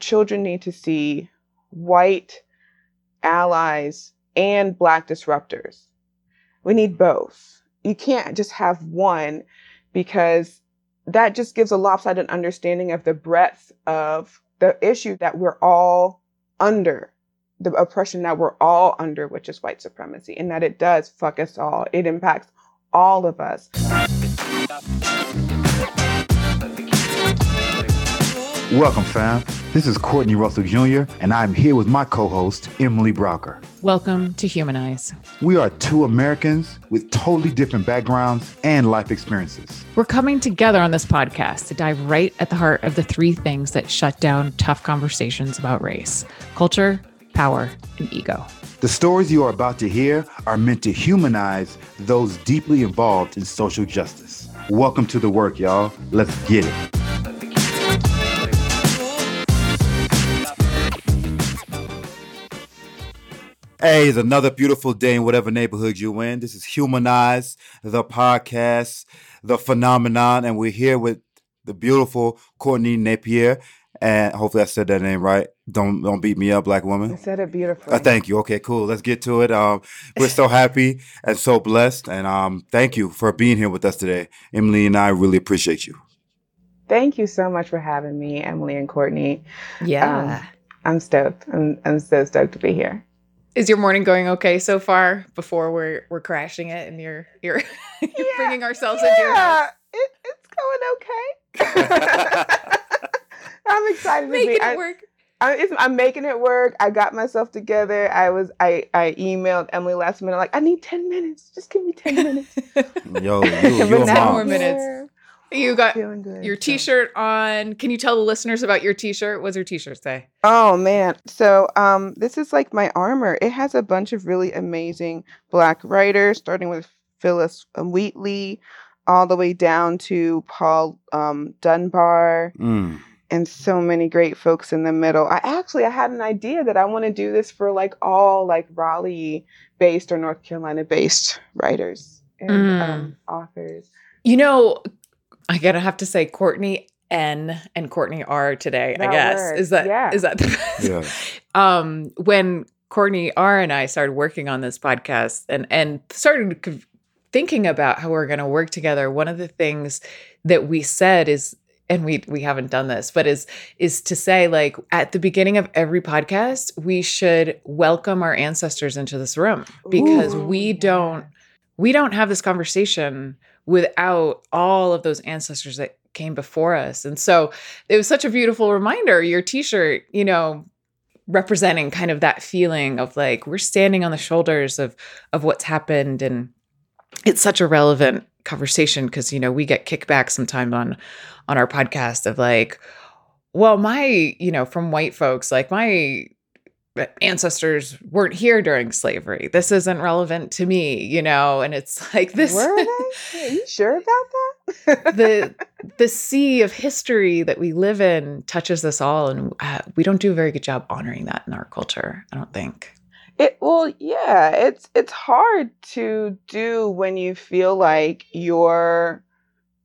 children need to see white allies and black disruptors. We need both. You can't just have one because that just gives a lopsided understanding of the breadth of the issue that we're all under, the oppression that we're all under, which is white supremacy, and that it does fuck us all. It impacts all of us. Welcome, fam. This is Courtney Russell Jr., and I'm here with my co host, Emily Brocker. Welcome to Humanize. We are two Americans with totally different backgrounds and life experiences. We're coming together on this podcast to dive right at the heart of the three things that shut down tough conversations about race culture, power, and ego. The stories you are about to hear are meant to humanize those deeply involved in social justice. Welcome to the work, y'all. Let's get it. Hey, it's another beautiful day in whatever neighborhood you're in. This is Humanize, the podcast, the phenomenon, and we're here with the beautiful Courtney Napier. And hopefully I said that name right. Don't don't beat me up, black woman. I said it beautifully. Uh, thank you. Okay, cool. Let's get to it. Um, we're so happy and so blessed, and um, thank you for being here with us today. Emily and I really appreciate you. Thank you so much for having me, Emily and Courtney. Yeah. Um, I'm stoked. I'm, I'm so stoked to be here. Is your morning going okay so far before we're we're crashing it and you're you're, you're Yeah, bringing ourselves into your Yeah, house? it, it's going okay. I'm excited to Making be. I, it work. I, it's, I'm making it work. I got myself together. I was. I I emailed Emily last minute like I need ten minutes. Just give me ten minutes. Yo, you, But you a now now more mom. minutes. Here, You got feeling good. your t-shirt on. Can you tell the listeners about your t-shirt? What's your t-shirt say? Oh man. So um this is like my armor. It has a bunch of really amazing black writers, starting with Phillis Wheatley, all the way down to Paul um, Dunbar, Mm. and so many great folks in the middle. I actually I had an idea that I want to do this for like all like Raleigh based or North Carolina based writers and Mm. um, authors. You know, I gotta have to say Courtney N and Courtney R today, I guess. works. Is that Yeah. is that the best? Yeah. um when Courtney R and I started working on this podcast and and started thinking about how we're going to work together one of the things that we said is and we we haven't done this but is is to say like at the beginning of every podcast we should welcome our ancestors into this room because Ooh, we yeah. don't we don't have this conversation without all of those ancestors that came before us. And so it was such a beautiful reminder your t-shirt you know representing kind of that feeling of like we're standing on the shoulders of of what's happened. And it's such a relevant conversation because you know we get kickback sometimes on on our podcast of like well my you know from white folks like my ancestors weren't here during slavery this isn't relevant to me you know and it's like this Were they? Are you sure about that? the the sea of history that we live in touches us all and uh, we don't do a very good job honoring that in our culture i don't think It well, yeah, it's it's hard to do when you feel like your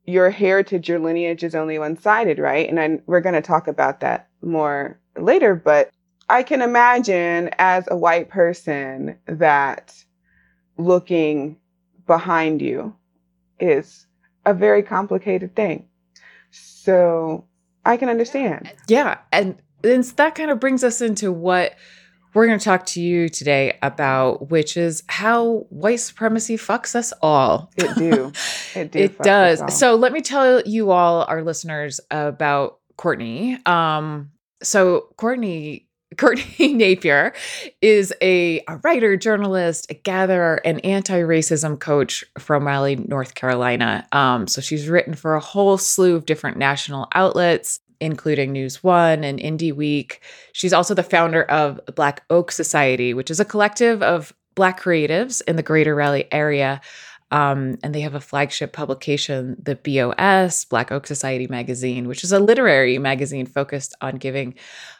your heritage, your lineage is only one sided, right? And I, we're going to talk about that more later. But I can imagine as a white person that looking behind you is a very complicated thing. So I can understand. yeah and then that kind of brings us into what we're going to talk to you today about which is how white supremacy fucks us all It do. It do. it fuck us all. does. So let me tell you all, our listeners, about Courtney. Um, so Courtney, Courtney Napier is a, a writer, journalist, a gatherer, and anti-racism coach from Raleigh, North Carolina. Um, so she's written for a whole slew of different national outlets, including News One and INDY Week. She's also the founder of Black Oak Society, which is a collective of Black creatives in the greater Raleigh area. Um, and they have a flagship publication, the BOS, Black Oak Society magazine, which is a literary magazine focused on giving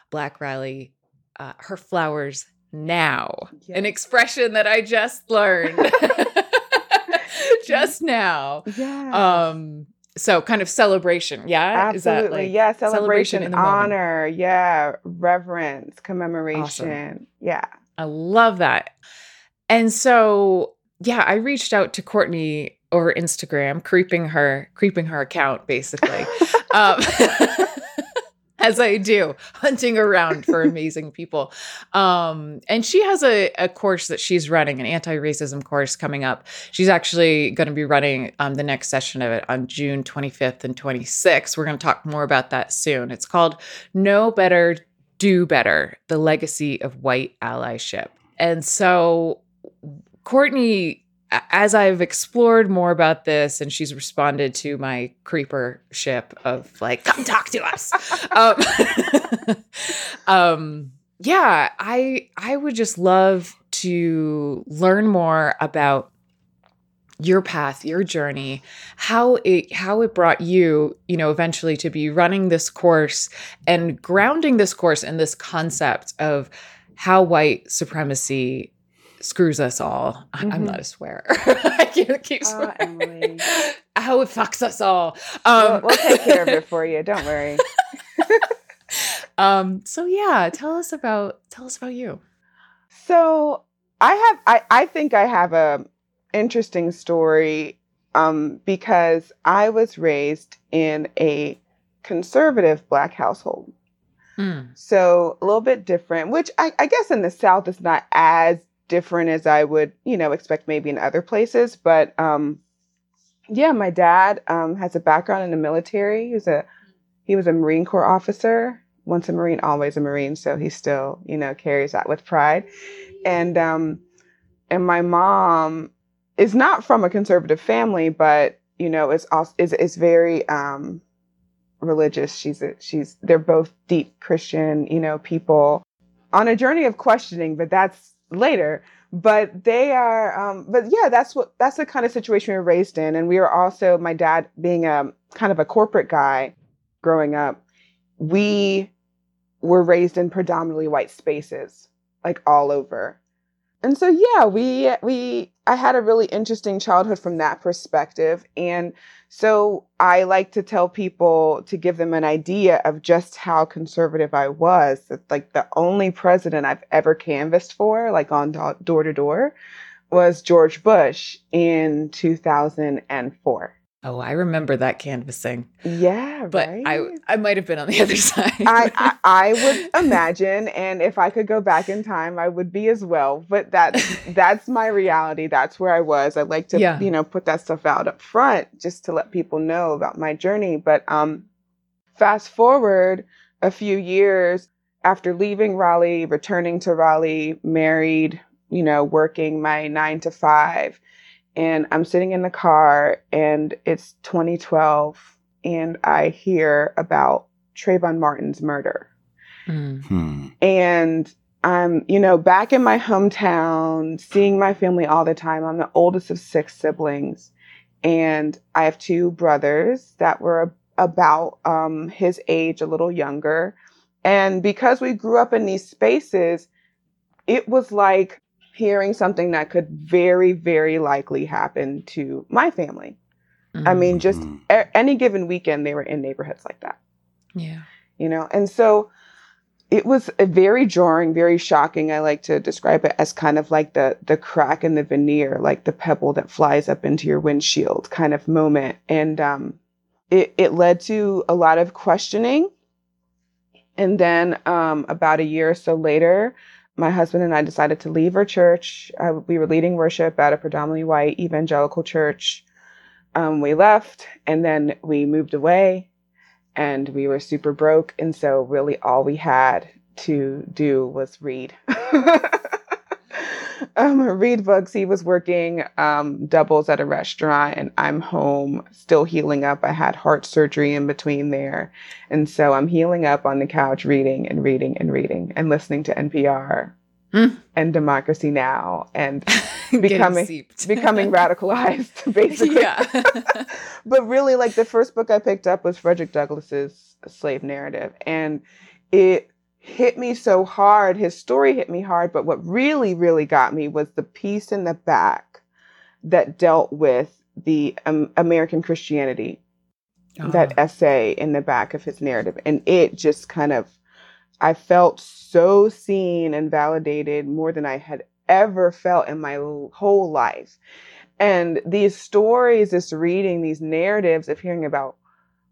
Black Raleigh uh, her flowers now. An expression that I just learned just now. yeah. Um, So kind of celebration, yeah. Absolutely. Like yeah. Celebration, celebration in the moment? honor. Yeah. Reverence, commemoration. Yeah. I love that. And so, yeah, I reached out to Courtney over Instagram, creeping her, creeping her account, basically, um, as I do, hunting around for amazing people. Um, and she has a, a course that she's running, an anti-racism course coming up. She's actually going to be running um, the next session of it on June 25th and 26th. We're going to talk more about that soon. It's called "Know Better, Do Better: The Legacy of White Allyship." And so Courtney, as I've explored more about this, and she's responded to my creeper ship of like, come talk to us. um, um, yeah, I I would just love to learn more about your path, your journey, how it how it brought you, you know, eventually to be running this course and grounding this course in this concept of how white supremacy screws us all. I- I'm not a swearer. I can't keep Oh, swearing. Emily. how it fucks us all. we'll, Um, we'll take care of it for you. Don't worry. um, so yeah, tell us about tell us about you. So I have I, I think I have a interesting story um, because I was raised in a conservative black household. Mm, So a little bit different, which I, I guess in the South is not as different as I would, you know, expect maybe in other places. But um, yeah, my dad um, has a background in the military. He was a he was a Marine Corps officer. Once a Marine, always a Marine. So he still, you know, carries that with pride. And um, and my mom is not from a conservative family, but you know, is also is is very um religious. She's a, she's they're both deep Christian, you know, people on a journey of questioning, but that's later. But they are, um, but yeah, that's what that's the kind of situation we were raised in, and we were also my dad being a kind of a corporate guy growing up. We were raised in predominantly white spaces, like all over. And so yeah, we we I had a really interesting childhood from that perspective and so I like to tell people to give them an idea of just how conservative I was. That like the only president I've ever canvassed for, like on door to door, was George Bush in 2004. Oh, I remember that canvassing, Yeah, but right? I I might have been on the other side. I, I I would imagine, and if I could go back in time, I would be as well. But that's that's my reality. That's where I was. I like to, Yeah. you know, put that stuff out up front just to let people know about my journey. But um, fast forward a few years after leaving Raleigh, returning to Raleigh, married, you know, working my nine to five, and I'm sitting in the car, and it's 2012, and I hear about Trayvon Martin's murder. Mm, Hmm. And I'm, you know, back in my hometown, seeing my family all the time. I'm the oldest of six siblings. And I have two brothers that were about um, his age, a little younger. And because we grew up in these spaces, it was like hearing something that could very, very likely happen to my family. I mm, mean, just Mhm. a- any given weekend, they were in neighborhoods like that yeah. you know and so it was a very jarring very shocking i like to describe it as kind of like the the crack in the veneer like the pebble that flies up into your windshield kind of moment and um it it led to a lot of questioning and then um about a year or so later my husband and I decided to leave our church. Uh, we were leading worship at a predominantly white evangelical church. Um, we left and then we moved away and we were super broke and so really all we had to do was read um, read books he was working um, doubles at a restaurant and i'm home still healing up. I had heart surgery in between there. And so i'm healing up on the couch reading and reading and reading and listening to npr Mm. and democracy now! and Becoming- becoming radicalized basically. Yeah. but really like the first book i picked up was frederick douglass's slave narrative and it hit me so hard his story hit me hard but what really really got me was the piece in the back that dealt with the um, american christianity that Oh. essay in the back of his narrative. And it just kind of, I felt so seen and validated more than I had ever felt in my whole life. And these stories, this reading, these narratives of hearing about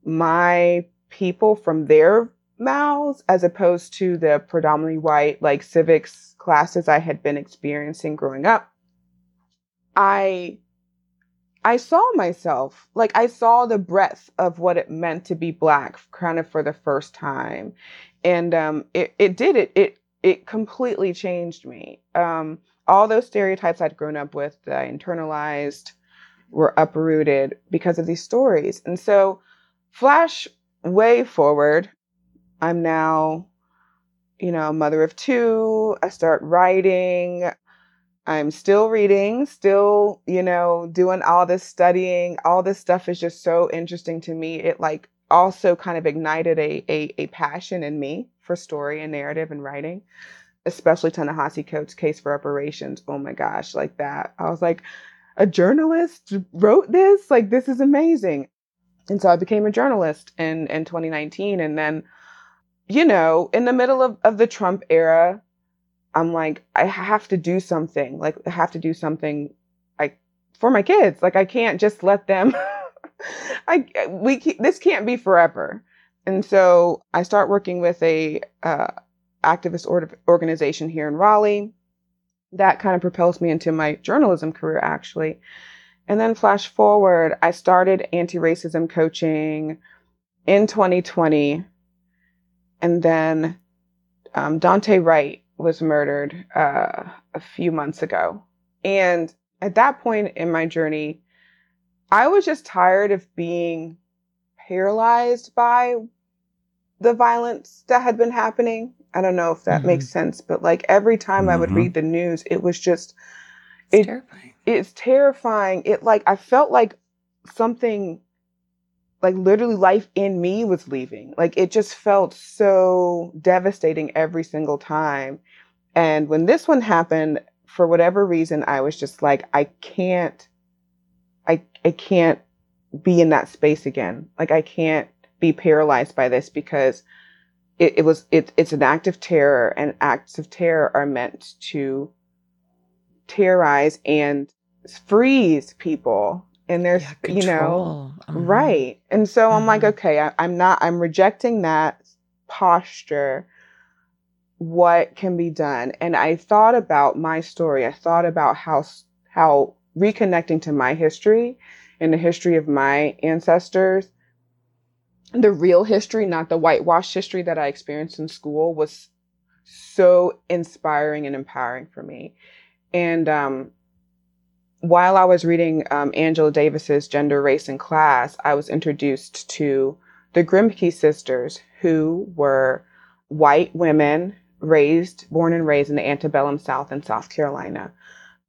my people from their mouths, as opposed to the predominantly white, like civics classes I had been experiencing growing up, I I saw myself, like I saw the breadth of what it meant to be black kind of for the first time. And um it, it did it it it completely changed me. Um all those stereotypes I'd grown up with that I internalized were uprooted because of these stories. And so flash way forward, I'm now, you know, a mother of two. I start writing. I'm still reading, still, you know, doing all this studying. All this stuff is just so interesting to me. It like also kind of ignited a a, a passion in me for story and narrative and writing, especially Ta-Nehisi Coates' Case for Reparations. Oh my gosh, like that. I was like, a journalist wrote this? Like this is amazing. And so I became a journalist in in 2019 and then you know, in the middle of, of the Trump era, I'm like, I have to do something. Like, I have to do something, like, for my kids. Like, I can't just let them. I we this can't be forever. And so I start working with a uh, activist or- organization here in Raleigh. That kind of propels me into my journalism career, actually. And then flash forward, I started anti-racism coaching in 2020 and then um, Daunte Wright was murdered uh, a few months ago. And at that point in my journey, I was just tired of being paralyzed by the violence that had been happening. I don't know if that Mhm. makes sense, but like every time I would Mhm. read the news, it was just It's It- terrifying. it's terrifying. It like I felt like something like literally life in me was leaving. Like it just felt so devastating every single time. And when this one happened, for whatever reason, I was just like, I can't I I can't be in that space again. Like I can't be paralyzed by this because it, it was it, it's an act of terror and acts of terror are meant to terrorize and freeze people and there's Yeah, you know. Mhm. right and so i'm like Mhm. okay I, i'm not i'm rejecting that posture what can be done and i thought about my story i thought about how how reconnecting to my history and the history of my ancestors the real history not the whitewashed history that i experienced in school was so inspiring and empowering for me and um, while I was reading um, Angela Davis's Gender, Race, and Class, I was introduced to the Grimke sisters, who were white women raised, born and raised in the antebellum South in South Carolina.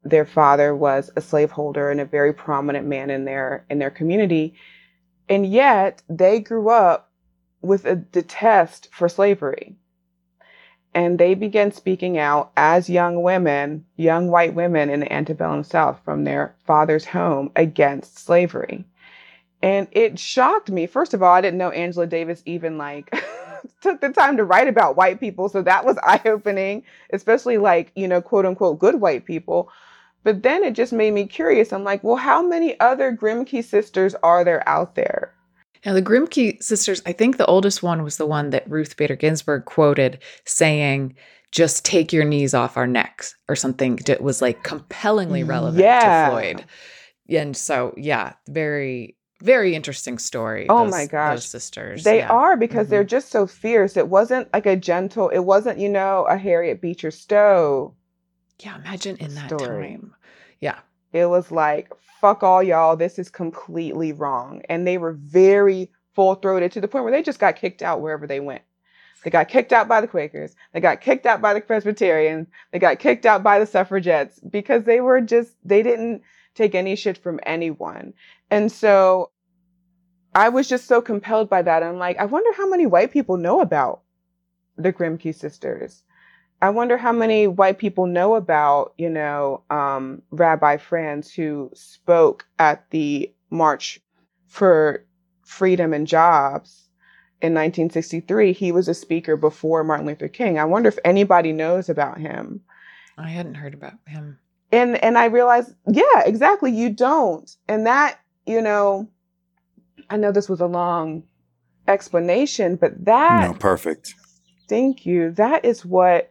Their father was a slaveholder and a very prominent man in their in their community, and yet they grew up with a detest for slavery and they began speaking out as young women, young white women in the antebellum South from their father's home against slavery. And it shocked me. First of all, I didn't know Angela Davis even like took the time to write about white people. So that was eye opening, especially like, you know, quote unquote, good white people. But then it just made me curious. I'm like, well, how many other Grimke sisters are there out there? Now, the Grimke sisters, I think the oldest one was the one that Ruth Bader Ginsburg quoted saying, just take your knees off our necks or something that was like compellingly relevant Yeah. to Floyd. And so, yeah, very, very interesting story. Oh those- my gosh. Sisters. They yeah. are because Mhm. they're just so fierce. It wasn't like a gentle, it wasn't, you know, a Harriet Beecher Stowe. Yeah, imagine in that story. time. Yeah. It was like, fuck all y'all, this is completely wrong. And they were very full throated to the point where they just got kicked out wherever they went. They got kicked out by the Quakers. They got kicked out by the Presbyterians. They got kicked out by the suffragettes because they were just, they didn't take any shit from anyone. And so I was just so compelled by that. I'm like, I wonder how many white people know about the Grimke sisters. I wonder how many white people know about, you know, um, Rabbi Prinz who spoke at the March for freedom and jobs in 1963, he was a speaker before Martin Luther King. I wonder if anybody knows about him. I hadn't heard about him. And and I realized, yeah, exactly, you don't. And that, you know, I know this was a long explanation, but that No, perfect. Thank you. That is what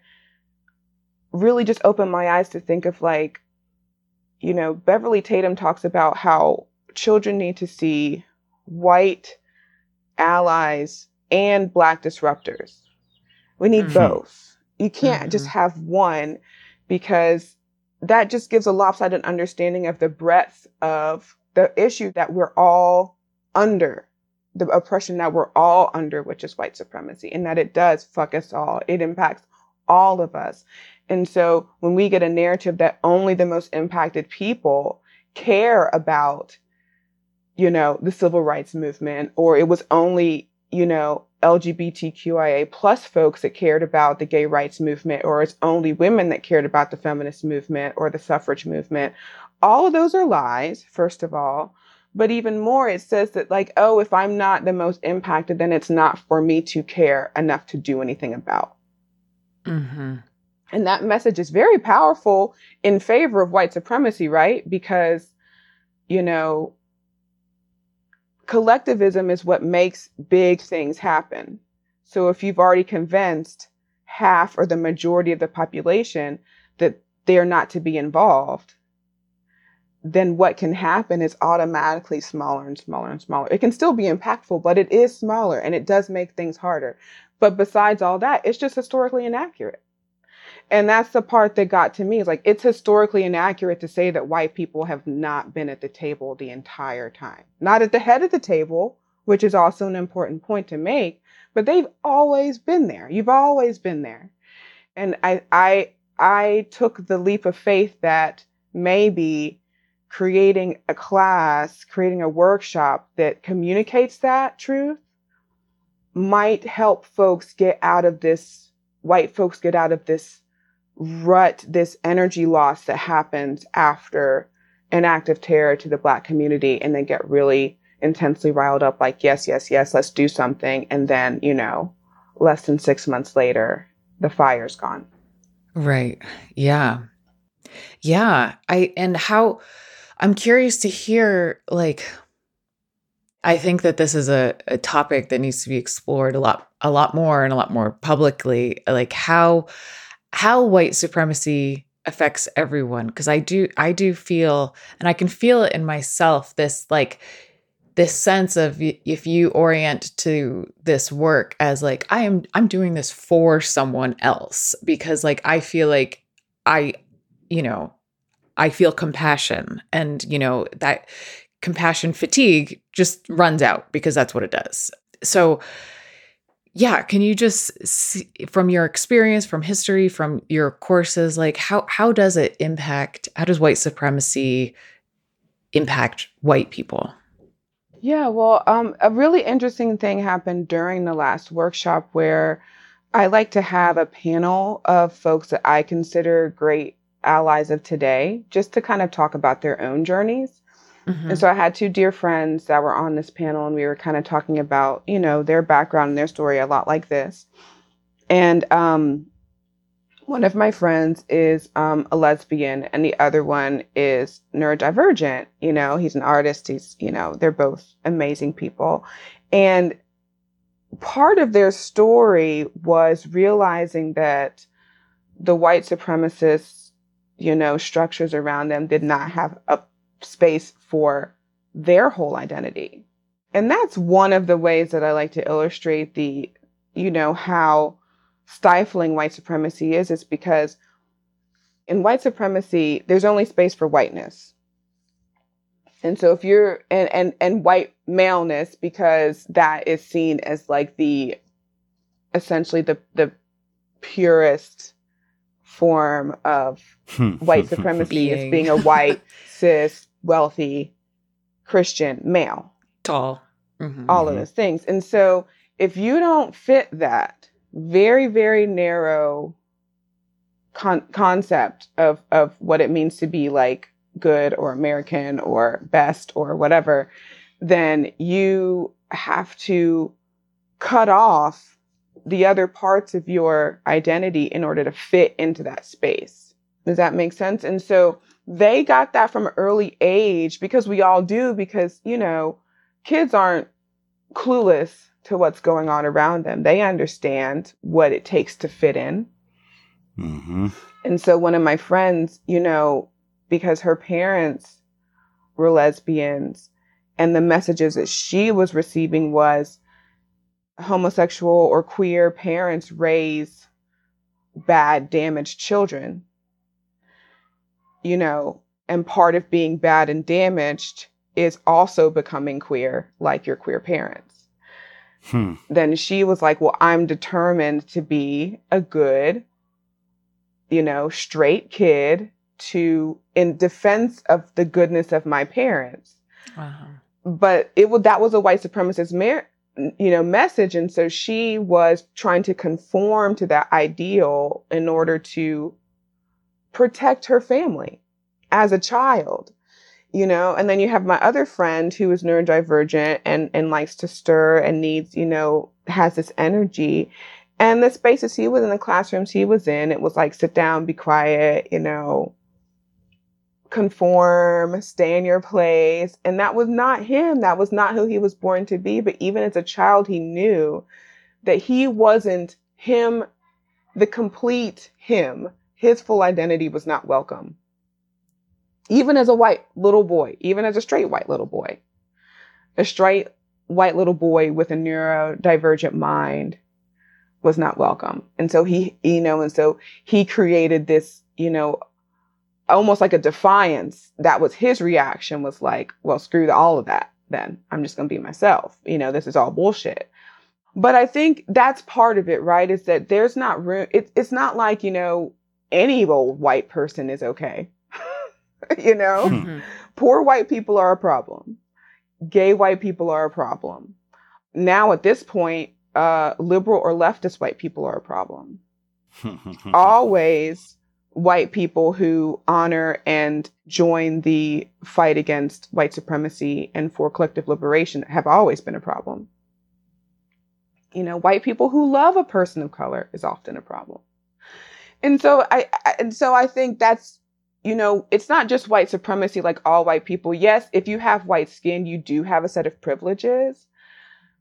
really just opened my eyes to think of like, you know, Beverly Tatum talks about how children need to see white allies and black disruptors. We need Mhm. both. You can't just Mhm. have one because that just gives a lopsided understanding of the breadth of the issue that we're all under, the oppression that we're all under, which is white supremacy, and that it does fuck us all. It impacts all of us. And so when we get a narrative that only the most impacted people care about, you know, the civil rights movement, or it was only, you know, LGBTQIA plus folks that cared about the gay rights movement, or it's only women that cared about the feminist movement or the suffrage movement. All of those are lies, first of all. But even more, it says that, like, oh, if I'm not the most impacted, then it's not for me to care enough to do anything about. Mm-hmm. And that message is very powerful in favor of white supremacy, right? Because, you know, collectivism is what makes big things happen. So if you've already convinced half or the majority of the population that they're not to be involved, then what can happen is automatically smaller and smaller and smaller. It can still be impactful, but it is smaller and it does make things harder. But besides all that, it's just historically inaccurate. And that's the part that got to me. Is like it's historically inaccurate to say that white people have not been at the table the entire time. Not at the head of the table, which is also an important point to make, but they've always been there. You've always been there. And I I I took the leap of faith that maybe creating a class, creating a workshop that communicates that truth might help folks get out of this white folks get out of this rut, this energy loss that happens after an act of terror to the black community and they get really intensely riled up like yes yes yes let's do something and then you know less than six months later the fire's gone Right. Yeah. Yeah. I and how I'm curious to hear like I think that this is a, a topic that needs to be explored a lot a lot more and a lot more publicly. Like how how white supremacy affects everyone. Because I do I do feel and I can feel it in myself this like this sense of if you orient to this work as like I am I'm doing this for someone else. Because like I feel like I you know I feel compassion. And you know that compassion fatigue just runs out because that's what it does. So yeah, can you just see, from your experience from history from your courses like how how does it impact how does white supremacy impact white people? Yeah, well, um, a really interesting thing happened during the last workshop where I like to have a panel of folks that I consider great allies of today, just to kind of talk about their own journeys. Mhm. And so I had two dear friends that were on this panel, and we were kind of talking about, you know, their background and their story a lot like this. And um, one of my friends is um, a lesbian, and the other one is neurodivergent. You know, he's an artist. He's, you know, they're both amazing people. And part of their story was realizing that the white supremacists, you know, structures around them did not have a space for their whole identity. And that's one of the ways that I like to illustrate the, you know, how stifling white supremacy is. It's because in white supremacy, there's only space for whiteness. And so if you're and and and white maleness because that is seen as like the essentially the the purest form of hmm. white supremacy is Being. being a white, cis, wealthy Christian male, Tall. Mhm. all of Mhm. those things. And so if you don't fit that very, very narrow con- concept of, of what it means to be like good or American or best or whatever, then you have to cut off the other parts of your identity in order to fit into that space. Does that make sense? And so they got that from an early age because we all do, because, you know, kids aren't clueless to what's going on around them. They understand what it takes to fit in. Mm-hmm. And so one of my friends, you know, because her parents were lesbians and the messages that she was receiving was homosexual or queer parents raise bad damaged children you know and part of being bad and damaged is also becoming queer like your queer parents Hmm. then she was like well i'm determined to be a good you know straight kid to in defense of the goodness of my parents Wow. but it was that was a white supremacist mar- you know message and so she was trying to conform to that ideal in order to protect her family as a child you know and then you have my other friend who is neurodivergent and and likes to stir and needs you know has this energy and the spaces he was in the classrooms he was in it was like sit down be quiet you know conform, stay in your place. And that was not him. That was not who he was born to be. But even as a child, he knew that he wasn't him, the complete him. His full identity was not welcome. Even as a white little boy, even as a straight white little boy, a straight white little boy with a neurodivergent mind was not welcome. And so he, you know, and so he created this, you know, almost like a defiance. That was his reaction was like, well, screw all of that. Then I'm just going to be myself. You know, this is all bullshit. But I think that's part of it, right? Is that there's not room. It, it's not like, you know, any old white person is okay. you know, Hmm. Mhm. poor white people are a problem. Gay white people are a problem. Now at this point, uh, liberal or leftist white people are a problem always white people who honor and join the fight against white supremacy and for collective liberation have always been a problem. You know, white people who love a person of color is often a problem. And so I, and so I think that's you know, it's not just white supremacy like all white people. Yes, if you have white skin, you do have a set of privileges.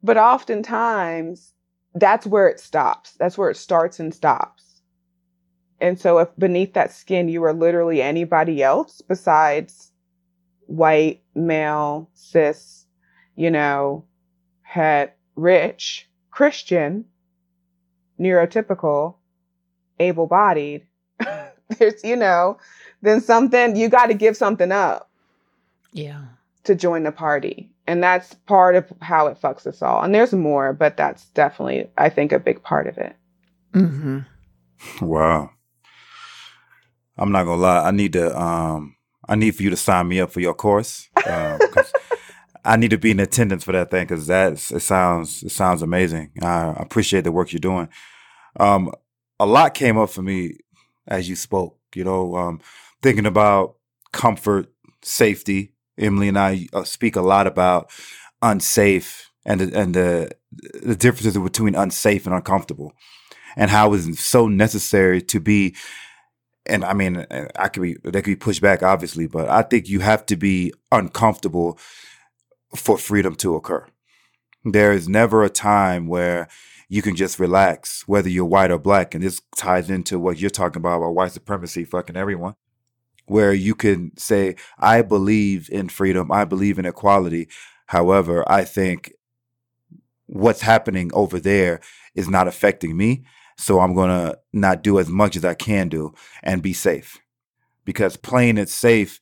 But oftentimes that's where it stops. That's where it starts and stops. And so if beneath that skin you are literally anybody else besides white, male, cis, you know, het, rich, Christian, neurotypical, able bodied, there's, you know, then something, you got to give something up Yeah. to join the party. And that's part of how it fucks us all. And there's more, but that's definitely, I think, a big part of it. Mm-hmm. Wow. I'm not gonna lie. I need to. Um, I need for you to sign me up for your course. Um, 'cause I need to be in attendance for that thing because that it sounds it sounds amazing. I appreciate the work you're doing. Um, a lot came up for me as you spoke. You know, um, thinking about comfort, safety. Emily and I uh, speak a lot about unsafe and the, and the the differences between unsafe and uncomfortable and how it's so necessary to be and I mean I could be that could be pushed back obviously, but I think you have to be uncomfortable for freedom to occur. There is never a time where you can just relax, whether you're white or black, and this ties into what you're talking about about white supremacy, fucking everyone. Where you can say, I believe in freedom, I believe in equality. However, I think what's happening over there is not affecting me. So I'm going to not do as much as I can do and be safe. Because playing it safe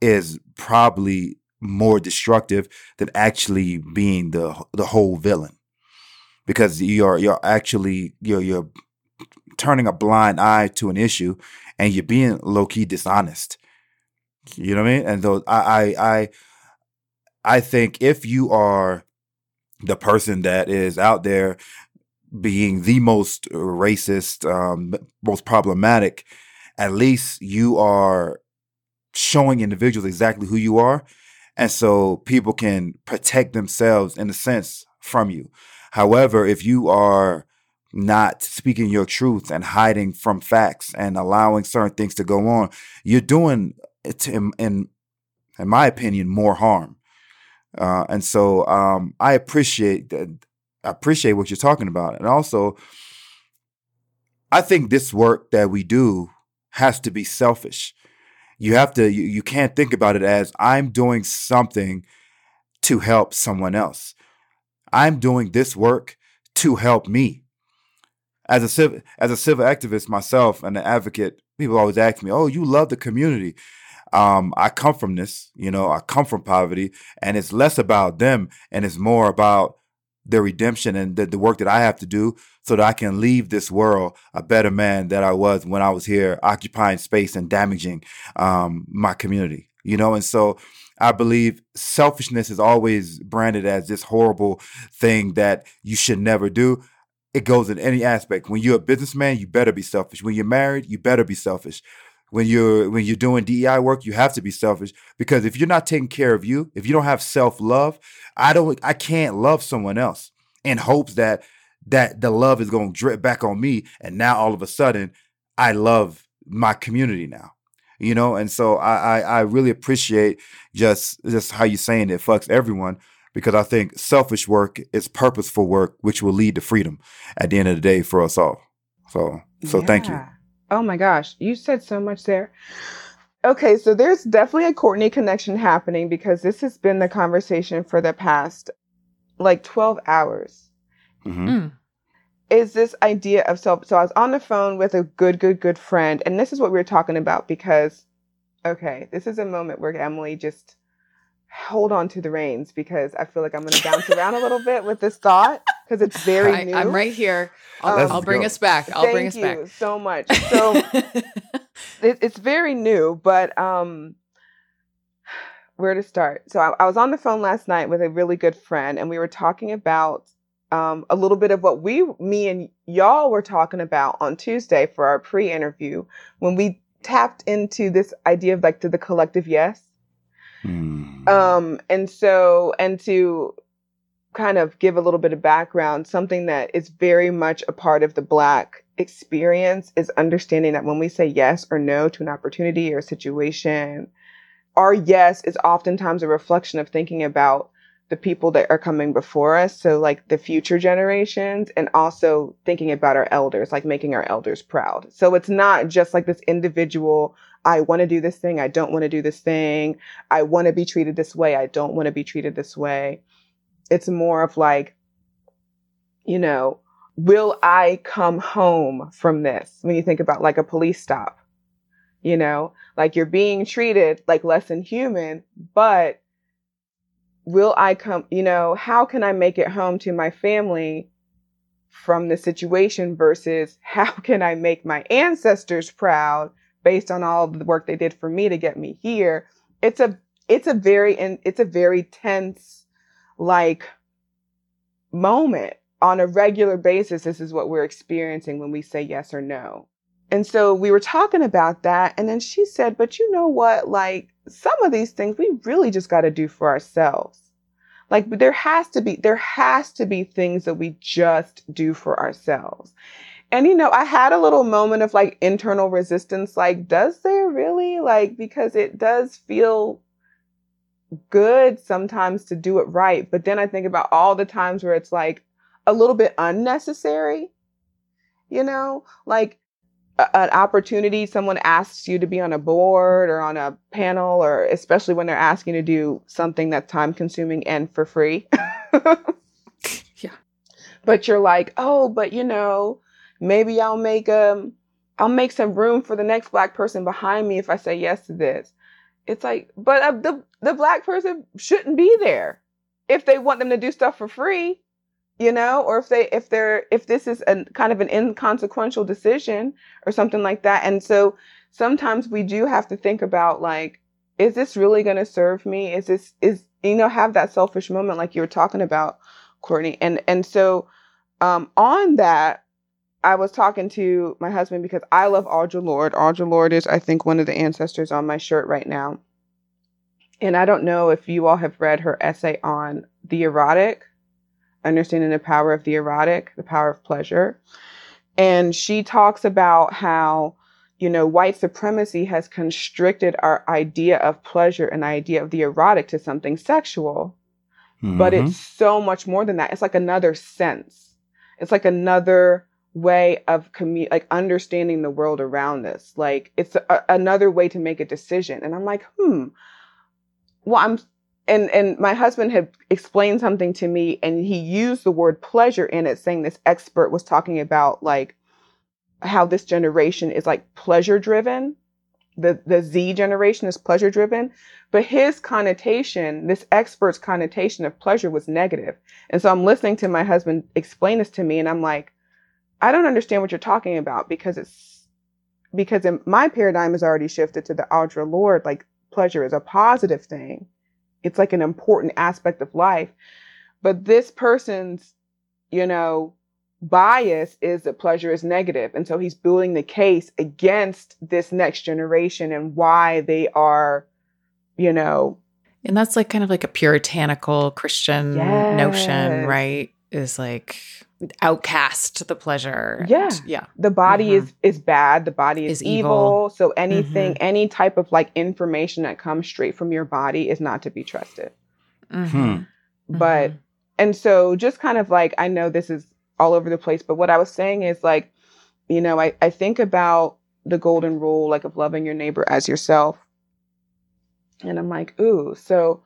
is probably more destructive than actually being the the whole villain. Because you're you're actually you're you're turning a blind eye to an issue and you're being low key dishonest. You know what I mean? And though I I I I think if you are the person that is out there being the most racist, um, most problematic, at least you are showing individuals exactly who you are, And so people can protect themselves in a sense from you. However, if you are not speaking your truth and hiding from facts and allowing certain things to go on, you're doing in, in, in my opinion, more harm. Uh, and so um, I appreciate that. I appreciate what you're talking about, and also, I think this work that we do has to be selfish. You have to. You, you can't think about it as I'm doing something to help someone else. I'm doing this work to help me. As a civ- as a civil activist myself and an advocate, people always ask me, "Oh, you love the community." Um, I come from this, you know, I come from poverty, and it's less about them and it's more about the redemption and the, the work that I have to do so that I can leave this world a better man that I was when I was here, occupying space and damaging um, my community, you know, and so I believe selfishness is always branded as this horrible thing that you should never do. It goes in any aspect. When you're a businessman, you better be selfish. When you're married, you better be selfish when you're when you're doing DEI work, you have to be selfish because if you're not taking care of you, if you don't have self-love, I don't I can't love someone else in hopes that that the love is going to drip back on me and now all of a sudden I love my community now. You know, and so I I, I really appreciate just just how you're saying it fucks everyone because I think selfish work is purposeful work which will lead to freedom at the end of the day for us all. So so yeah. thank you. Oh my gosh, you said so much there. Okay, so there's definitely a Courtney connection happening because this has been the conversation for the past like 12 hours. Mm-hmm. Mm. Is this idea of self? So I was on the phone with a good, good, good friend, and this is what we were talking about because, okay, this is a moment where Emily just hold on to the reins because I feel like I'm going to bounce around a little bit with this thought because it's very I, new. I'm right here. I'll, um, I'll bring us back. I'll bring us back. so much. So it, it's very new, but um, where to start? So I, I, was on the phone last night with a really good friend, and we were talking about um, a little bit of what we, me and y'all were talking about on Tuesday for our pre-interview when we tapped into this idea of like to the collective yes. Mm. Um, and so, and to kind of give a little bit of background, something that is very much a part of the Black experience is understanding that when we say yes or no to an opportunity or a situation, our yes is oftentimes a reflection of thinking about the people that are coming before us. So, like the future generations, and also thinking about our elders, like making our elders proud. So, it's not just like this individual, I want to do this thing, I don't want to do this thing, I want to be treated this way, I don't want to be treated this way it's more of like, you know, will I come home from this? When you think about like a police stop, you know, like you're being treated like less than human, but will I come, you know, how can I make it home to my family from the situation versus how can I make my ancestors proud based on all the work they did for me to get me here? It's a it's a very and it's a very tense like moment on a regular basis. This is what we're experiencing when we say yes or no. And so we were talking about that. And then she said, but you know what? Like some of these things we really just got to do for ourselves. Like there has to be, there has to be things that we just do for ourselves. And you know, I had a little moment of like internal resistance. Like, does there really? Like, because it does feel good sometimes to do it right. But then I think about all the times where it's like a little bit unnecessary, you know, like a, an opportunity, someone asks you to be on a board or on a panel, or especially when they're asking to do something that's time consuming and for free. yeah. But you're like, oh, but you know, maybe I'll make um I'll make some room for the next black person behind me if I say yes to this it's like, but uh, the the black person shouldn't be there if they want them to do stuff for free, you know, or if they if they're if this is a kind of an inconsequential decision or something like that. And so sometimes we do have to think about like, is this really going to serve me? Is this is you know have that selfish moment like you were talking about, Courtney? And and so um, on that, I was talking to my husband because I love Audre Lorde. Audre Lorde is, I think, one of the ancestors on my shirt right now. And I don't know if you all have read her essay on the erotic, understanding the power of the erotic, the power of pleasure. And she talks about how, you know, white supremacy has constricted our idea of pleasure and idea of the erotic to something sexual. But Mhm. it's so much more than that. It's like another sense. It's like another way of commu- like understanding the world around us. Like it's a, another way to make a decision. And I'm like, hmm. Well, I'm and and my husband had explained something to me and he used the word pleasure in it saying this expert was talking about like how this generation is like pleasure driven. The the z generation is pleasure driven. But his connotation this expert's connotation of pleasure was negative. And so i'm listening to my husband explain this to me and i'm like i don't understand what you're talking about because it's because in my paradigm has already shifted to the Audre Lorde, like pleasure is a positive thing. It's like an important aspect of life. But this person's, you know, bias is that pleasure is negative. And so he's building the case against this next generation and why they are, you know, And that's like kind of like a puritanical Christian notion, right? Is like outcast the pleasure. and- Yeah. yeah. the body Mhm. is is bad the body is, Is evil. evil. so anything any type of like information that comes straight from your body is not to be trusted Mhm. but Mhm. and so just kind of like i know this is all over the place but what i was saying is like you know i, I think about the golden rule like of loving your neighbor as yourself and i'm like ooh so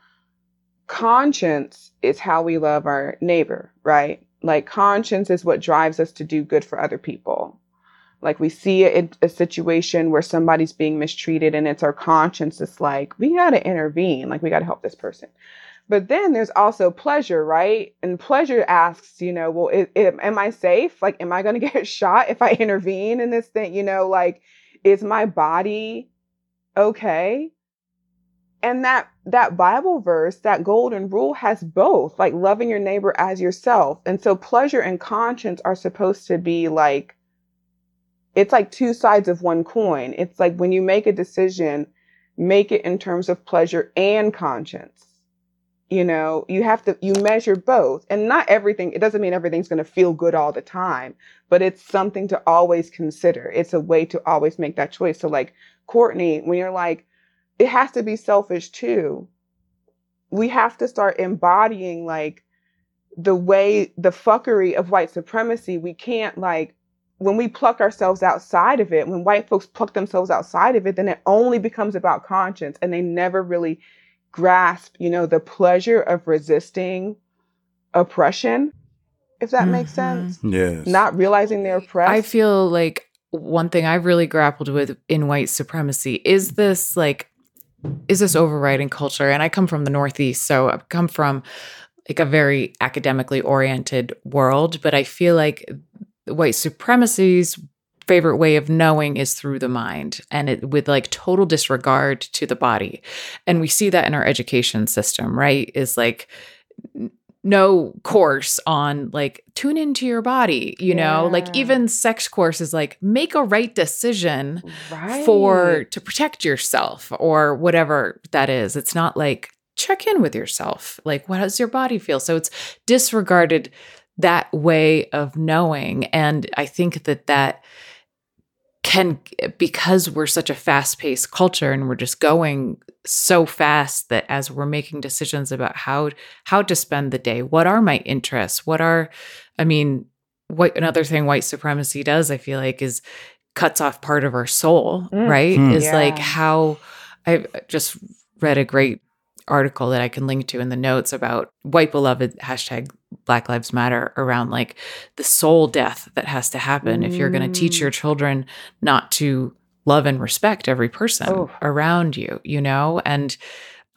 conscience is how we love our neighbor right like conscience is what drives us to do good for other people like we see a, a situation where somebody's being mistreated and it's our conscience that's like we got to intervene like we got to help this person but then there's also pleasure, right? And pleasure asks, you know, well, i i am I safe? Like, am I going to get shot if I intervene in this thing? You know, like, is my body okay? And that that Bible verse, that golden rule, has both, like loving your neighbor as yourself. And so, pleasure and conscience are supposed to be like, it's like two sides of one coin. It's like when you make a decision, make it in terms of pleasure and conscience you know you have to you measure both and not everything it doesn't mean everything's going to feel good all the time but it's something to always consider it's a way to always make that choice so like courtney when you're like it has to be selfish too we have to start embodying like the way the fuckery of white supremacy we can't like when we pluck ourselves outside of it when white folks pluck themselves outside of it then it only becomes about conscience and they never really grasp, you know, the pleasure of resisting oppression, if that makes Mhm. sense. Yes. Not realizing they're oppressed. I feel like one thing I've really grappled with in white supremacy is this like is this overriding culture? And I come from the northeast so I've come from like a very academically oriented world but I feel like white supremacy's favorite way of knowing is through the mind and it with like total disregard to the body. And we see that in our education system right? Is like no course on like tune into your body you know? Like even sex courses like make a right decision right. for to protect yourself or whatever that is. It's not like check in with yourself. Like what does your body feel? So it's disregarded that way of knowing. And i think that that can because we're such a fast-paced culture and we're just going so fast that as we're making decisions about how how to spend the day what are my interests what are i mean what another thing white supremacy does i feel like is cuts off part of our soul Mm. right Hmm. is like how i just read a great article that i can link to in the notes about white beloved hashtag black lives matter around like the soul death that has to happen if you're going to teach Mm. your children not to love and respect every person Oof. around you you know and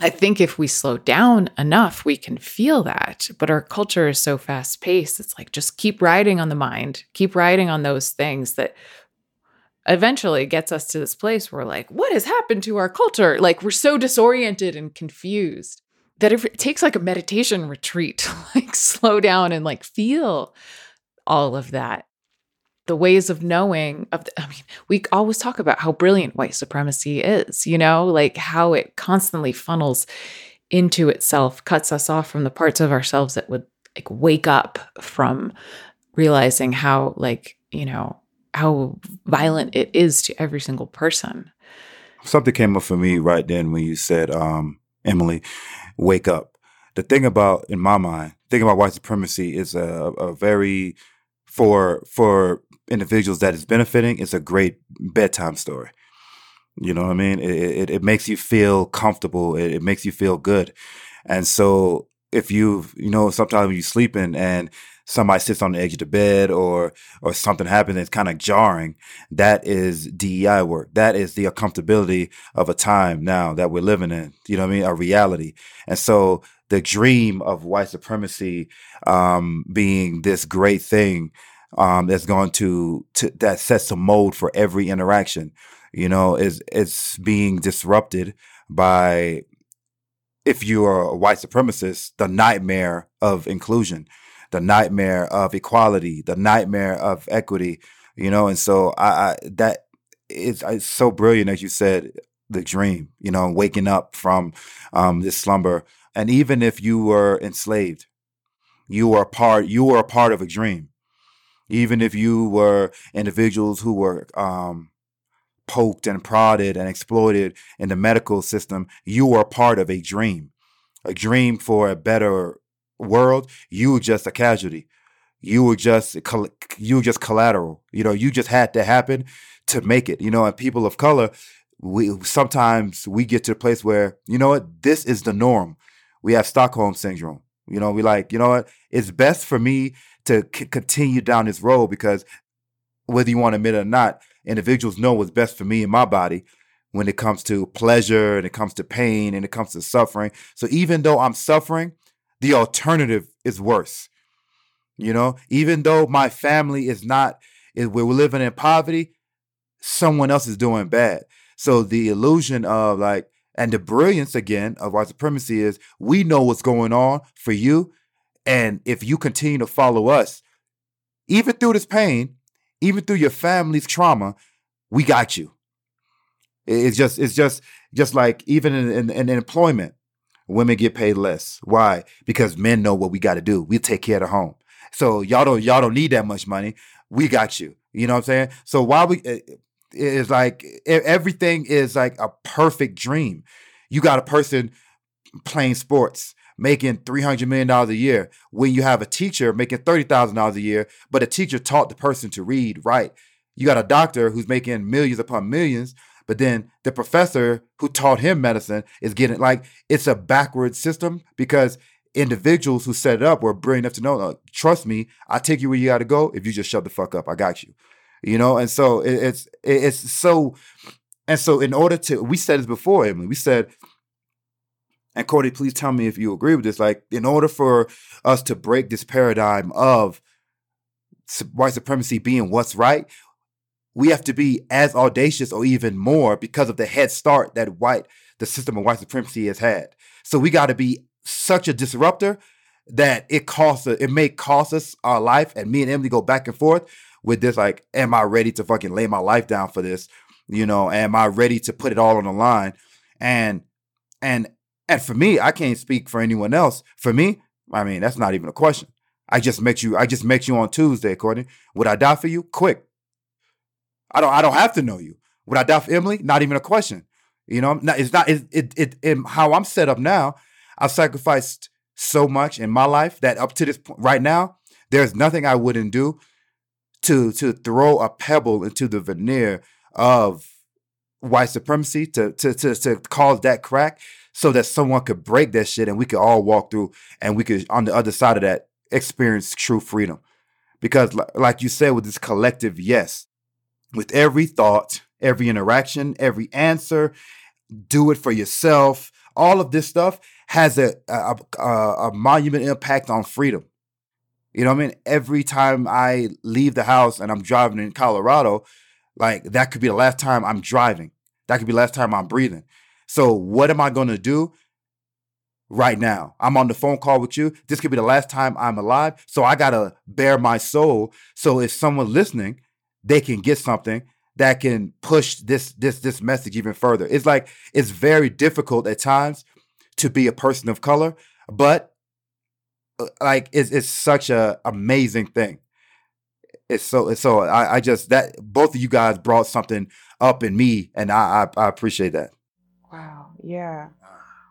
I think if we slow down enough, we can feel that. But our culture is so fast paced. It's like just keep riding on the mind, keep riding on those things that eventually gets us to this place where, like, what has happened to our culture? Like, we're so disoriented and confused that if it takes like a meditation retreat to like slow down and like feel all of that. The ways of knowing of the, i mean we always talk about how brilliant white supremacy is you know like how it constantly funnels into itself cuts us off from the parts of ourselves that would like wake up from realizing how like you know how violent it is to every single person. Something came up for me right then when you said um emily wake up. The thing about in my mind thing about white supremacy is a, a very for for individuals that is benefiting, it's a great bedtime story. You know what I mean? It, it, it makes you feel comfortable. It, it, makes you feel good. And so if you, you know, sometimes you're sleeping and somebody sits on the edge of the bed or, or something happens it's kind of jarring, that is DEI work. That is the uncomfortability of a time now that we're living in, you know what I mean? A reality. And so the dream of white supremacy um, being this great thing um, that's going to, to that sets a mold for every interaction. You know, is it's being disrupted by if you are a white supremacist, the nightmare of inclusion, the nightmare of equality, the nightmare of equity. You know, and so I, I that is it's so brilliant as you said the dream. You know, waking up from um, this slumber, and even if you were enslaved, you were part. You were a part of a dream even if you were individuals who were um, poked and prodded and exploited in the medical system, you were part of a dream, a dream for a better world. You were just a casualty. You were just you were just collateral. You know, you just had to happen to make it. You know, and people of color, we sometimes we get to a place where you know what, this is the norm. We have Stockholm syndrome. You know, we like, you know what, it's best for me to c- continue down this road because whether you want to admit it or not, individuals know what's best for me and my body when it comes to pleasure and it comes to pain and it comes to suffering. So even though I'm suffering, the alternative is worse. You know, even though my family is not, eh, we're living in poverty, someone else is doing bad. So the illusion of like, and the brilliance again of white supremacy is we know what's going on for you. And if you continue to follow us, even through this pain, even through your family's trauma, we got you. It's just, it's just, just like even in, in, in employment, women get paid less. Why? Because men know what we got to do. We take care of the home. So y'all don't, y'all don't need that much money. We got you. You know what I'm saying? So why we, eh, it's like everything is like a perfect dream. You got a person playing sports making $300 million a year when you have a teacher making $30,000 a year, but a teacher taught the person to read, write. You got a doctor who's making millions upon millions, but then the professor who taught him medicine is getting like it's a backward system because individuals who set it up were brilliant enough to know, trust me, I take you where you got to go. If you just shut the fuck up, I got you. You know, and so it, it's it's so, and so in order to, we said this before, Emily. We said and Cody, please tell me if you agree with this. Like, in order for us to break this paradigm of white supremacy being what's right, we have to be as audacious or even more because of the head start that white, the system of white supremacy has had. So we got to be such a disruptor that it costs it may cost us our life. And me and Emily go back and forth with this, like, am I ready to fucking lay my life down for this? You know, am I ready to put it all on the line? And and and for me, I can't speak for anyone else. For me, I mean, that's not even a question. I just met you. I just met you on Tuesday, Courtney. Would I die for you? Quick. I don't. I don't have to know you. Would I die for Emily? Not even a question. You know, it's not. It, it, it, it how I'm set up now. I've sacrificed so much in my life that up to this point, right now, there's nothing I wouldn't do to to throw a pebble into the veneer of white supremacy to to to, to cause that crack so that someone could break that shit and we could all walk through and we could on the other side of that experience true freedom. Because like you said with this collective yes with every thought every interaction every answer do it for yourself all of this stuff has a a, a, a monument impact on freedom you know what i mean every time i leave the house and i'm driving in colorado like that could be the last time i'm driving that could be the last time i'm breathing so what am I going to do right now? I'm on the phone call with you. This could be the last time I'm alive. So I got to bare my soul. So if someone listening they can get something that can push this this this message even further. It's like it's very difficult at times to be a person of color, but like it's it's such a amazing thing. It's so it's so I, I just that both of you guys brought something up in me, and I I, I appreciate that. Wow. Yeah.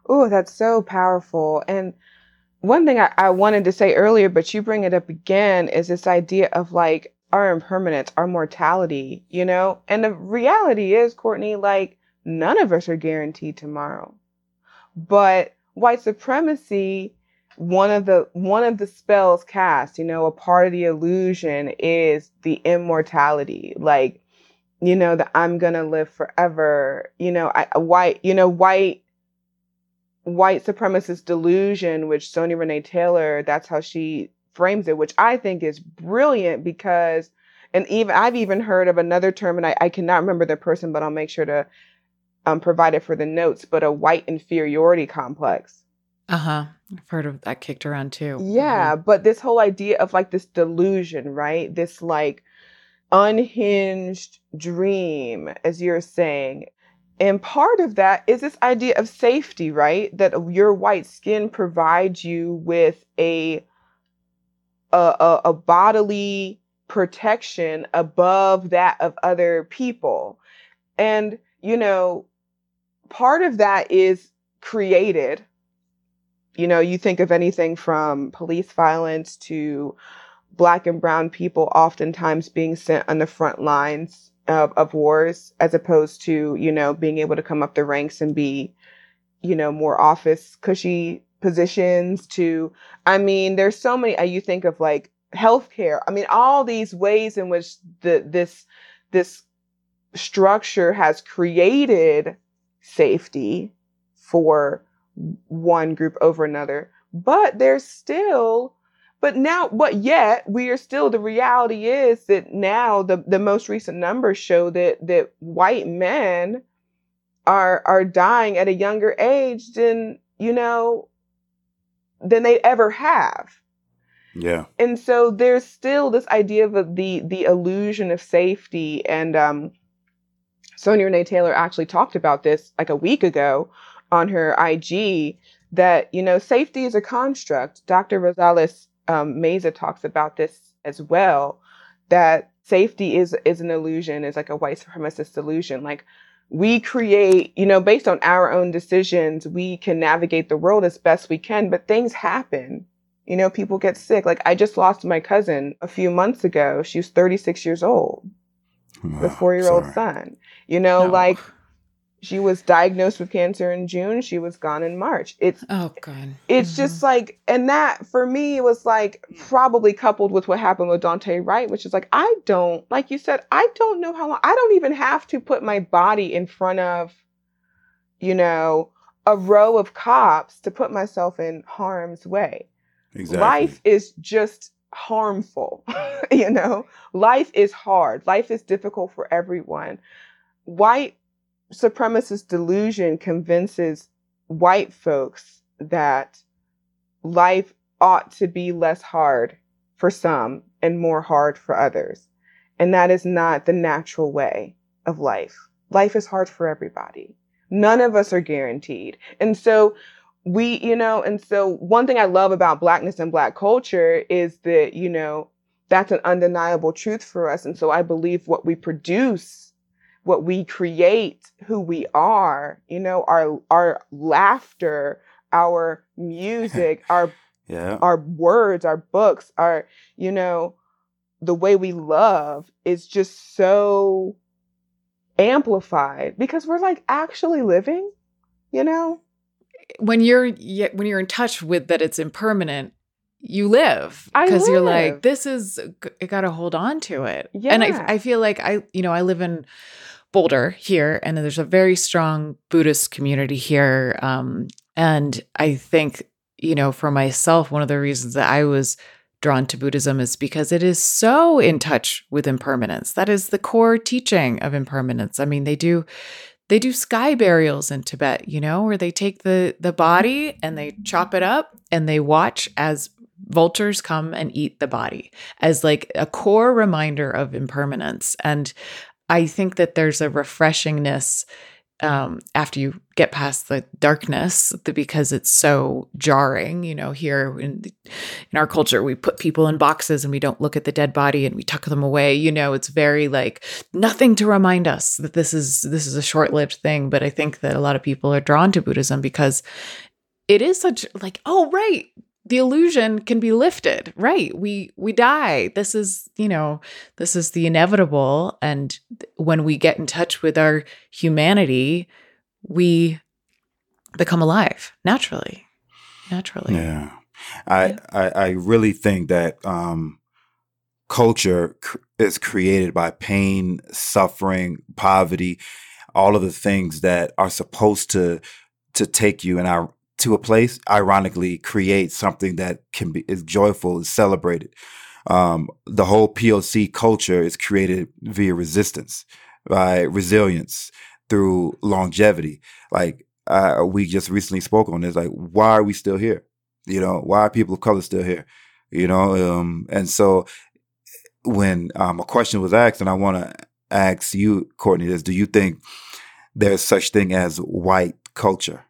Oh, that's so powerful. And one thing I, I wanted to say earlier, but you bring it up again, is this idea of like our impermanence, our mortality, you know? And the reality is, Courtney, like none of us are guaranteed tomorrow. But white supremacy, one of the one of the spells cast, you know, a part of the illusion is the immortality. Like, you know, that I'm gonna live forever. You know, I white, you know, white white supremacist delusion, which Sonya Renee Taylor, that's how she frames it, which I think is brilliant because, and even I've even heard of another term, and I, I cannot remember the person, but I'll make sure to um, provide it for the notes, but a white inferiority complex. Uh huh. I've heard of that kicked around too. Yeah, mm-hmm. but this whole idea of like this delusion, right? This like unhinged dream, as you're saying, and part of that is this idea of safety, right? That your white skin provides you with a a, a, a bodily protection above that of other people. And, you know, part of that is created. You know, you think of anything from police violence to black and brown people oftentimes being sent on the front lines of, of wars as opposed to, you know, being able to come up the ranks and be, you know, more office cushy positions to, I mean, there's so many, uh, you think of like healthcare. I mean, all these ways in which the, this, this structure has created safety for one group over another, but there's still but now, but yet we are still, the reality is that now the, the most recent numbers show that, that white men are, are dying at a younger age than, you know, than they ever have. Yeah. And so there's still this idea of the, the illusion of safety. And, um, Sonya Renee Taylor actually talked about this like a week ago on her IG that, you know, safety is a construct. Dr. Rosales um, Meza talks about this as well, that safety is is an illusion, is like a white supremacist illusion. Like we create, you know, based on our own decisions, we can navigate the world as best we can, but things happen. You know, people get sick. Like I just lost my cousin a few months ago. She was 36 years old. The four year old son. You know, no. like she was diagnosed with cancer in June. She was gone in March. It's oh god. It's mm-hmm. just like, and that for me was like probably coupled with what happened with Daunte Wright, which is like I don't, like you said, I don't know how long. I don't even have to put my body in front of, you know, a row of cops to put myself in harm's way. Exactly. Life is just harmful. you know, life is hard. Life is difficult for everyone. White supremacist delusion convinces white folks that life ought to be less hard for some and more hard for others. And that is not the natural way of life. Life is hard for everybody. None of us are guaranteed. And so we, you know, and so one thing I love about blackness and black culture is that, you know, that's an undeniable truth for us. And so I believe what we produce what we create who we are you know our our laughter our music our yeah. our words our books our you know the way we love is just so amplified because we're like actually living you know when you're when you're in touch with that it's impermanent you live because you're like this is i gotta hold on to it yeah. and I, I feel like i you know i live in Boulder here, and there's a very strong Buddhist community here. Um, and I think, you know, for myself, one of the reasons that I was drawn to Buddhism is because it is so in touch with impermanence. That is the core teaching of impermanence. I mean, they do they do sky burials in Tibet, you know, where they take the the body and they chop it up and they watch as vultures come and eat the body as like a core reminder of impermanence and i think that there's a refreshingness um, after you get past the darkness the, because it's so jarring you know here in, in our culture we put people in boxes and we don't look at the dead body and we tuck them away you know it's very like nothing to remind us that this is this is a short-lived thing but i think that a lot of people are drawn to buddhism because it is such like oh right the illusion can be lifted right? We we die. This is you know this is the inevitable. And when we get in touch with our humanity we become alive naturally naturally. Yeah. I Yeah. I, I really think that um culture cr- is created by pain suffering poverty all of the things that are supposed to to take you and our to a place ironically create something that can be is joyful is celebrated. Um, the whole poc culture is created via resistance by resilience through longevity. Like uh, we just recently spoke on this like why are we still here? You know why are people of color still here? You know um, and so when um, a question was asked and i want to ask you courtney this do you think there's such thing as white culture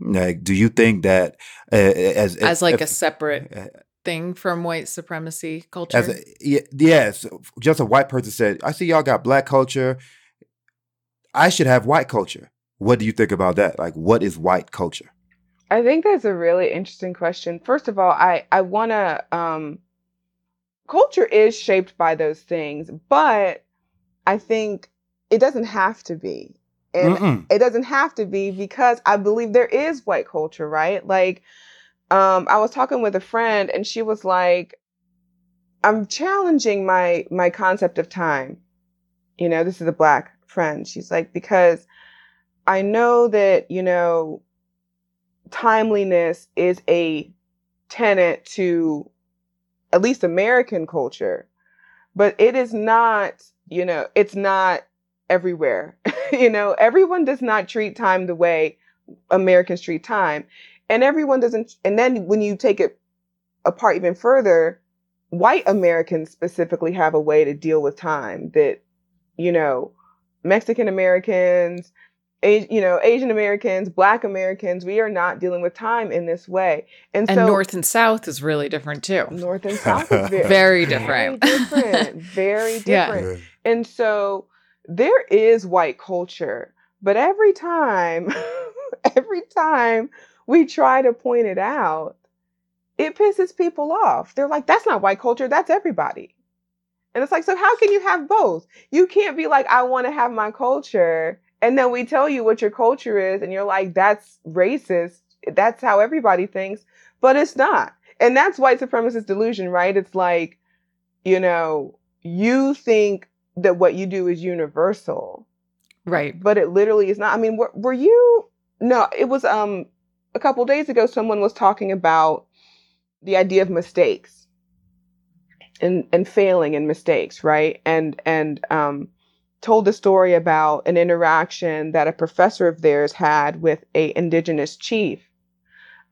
like do you think that uh, as as like if- a separate uh, thing from white supremacy culture? as a, ye- yes just a white person said i see y'all got black culture. I should have white culture. What do you think about that? Like what is white culture? I think that's a really interesting question. First of all, I I want to um culture is shaped by those things, but I think it doesn't have to be. And Mm-mm. it doesn't have to be because I believe there is white culture, right? Like um I was talking with a friend and she was like I'm challenging my my concept of time. You know, this is a black friend. She's like because I know that, you know, timeliness is a tenet to at least American culture, but it is not, you know, it's not everywhere. you know, everyone does not treat time the way Americans treat time. And everyone doesn't, and then when you take it apart even further, white Americans specifically have a way to deal with time that, you know, Mexican Americans, A- you know, Asian Americans, Black Americans, we are not dealing with time in this way. And, and so north and south is really different too North and South is very, Very very different. different. Very Yeah. different. And so there is white culture, but every time, every time we try to point it out, it pisses people off. They're like, that's not white culture, that's everybody. And it's like, so how can you have both? You can't be like, I want to have my culture. And then we tell you what your culture is, and you're like, that's racist. That's how everybody thinks. But it's not. And that's white supremacist delusion, right? It's like, you know, you think that what you do is universal, right but it literally is not. I mean, were, were you? No, it was um a couple days ago. Someone was talking about the idea of mistakes and and failing in mistakes, right? And and um told a story about an interaction that a professor of theirs had with a indigenous chief.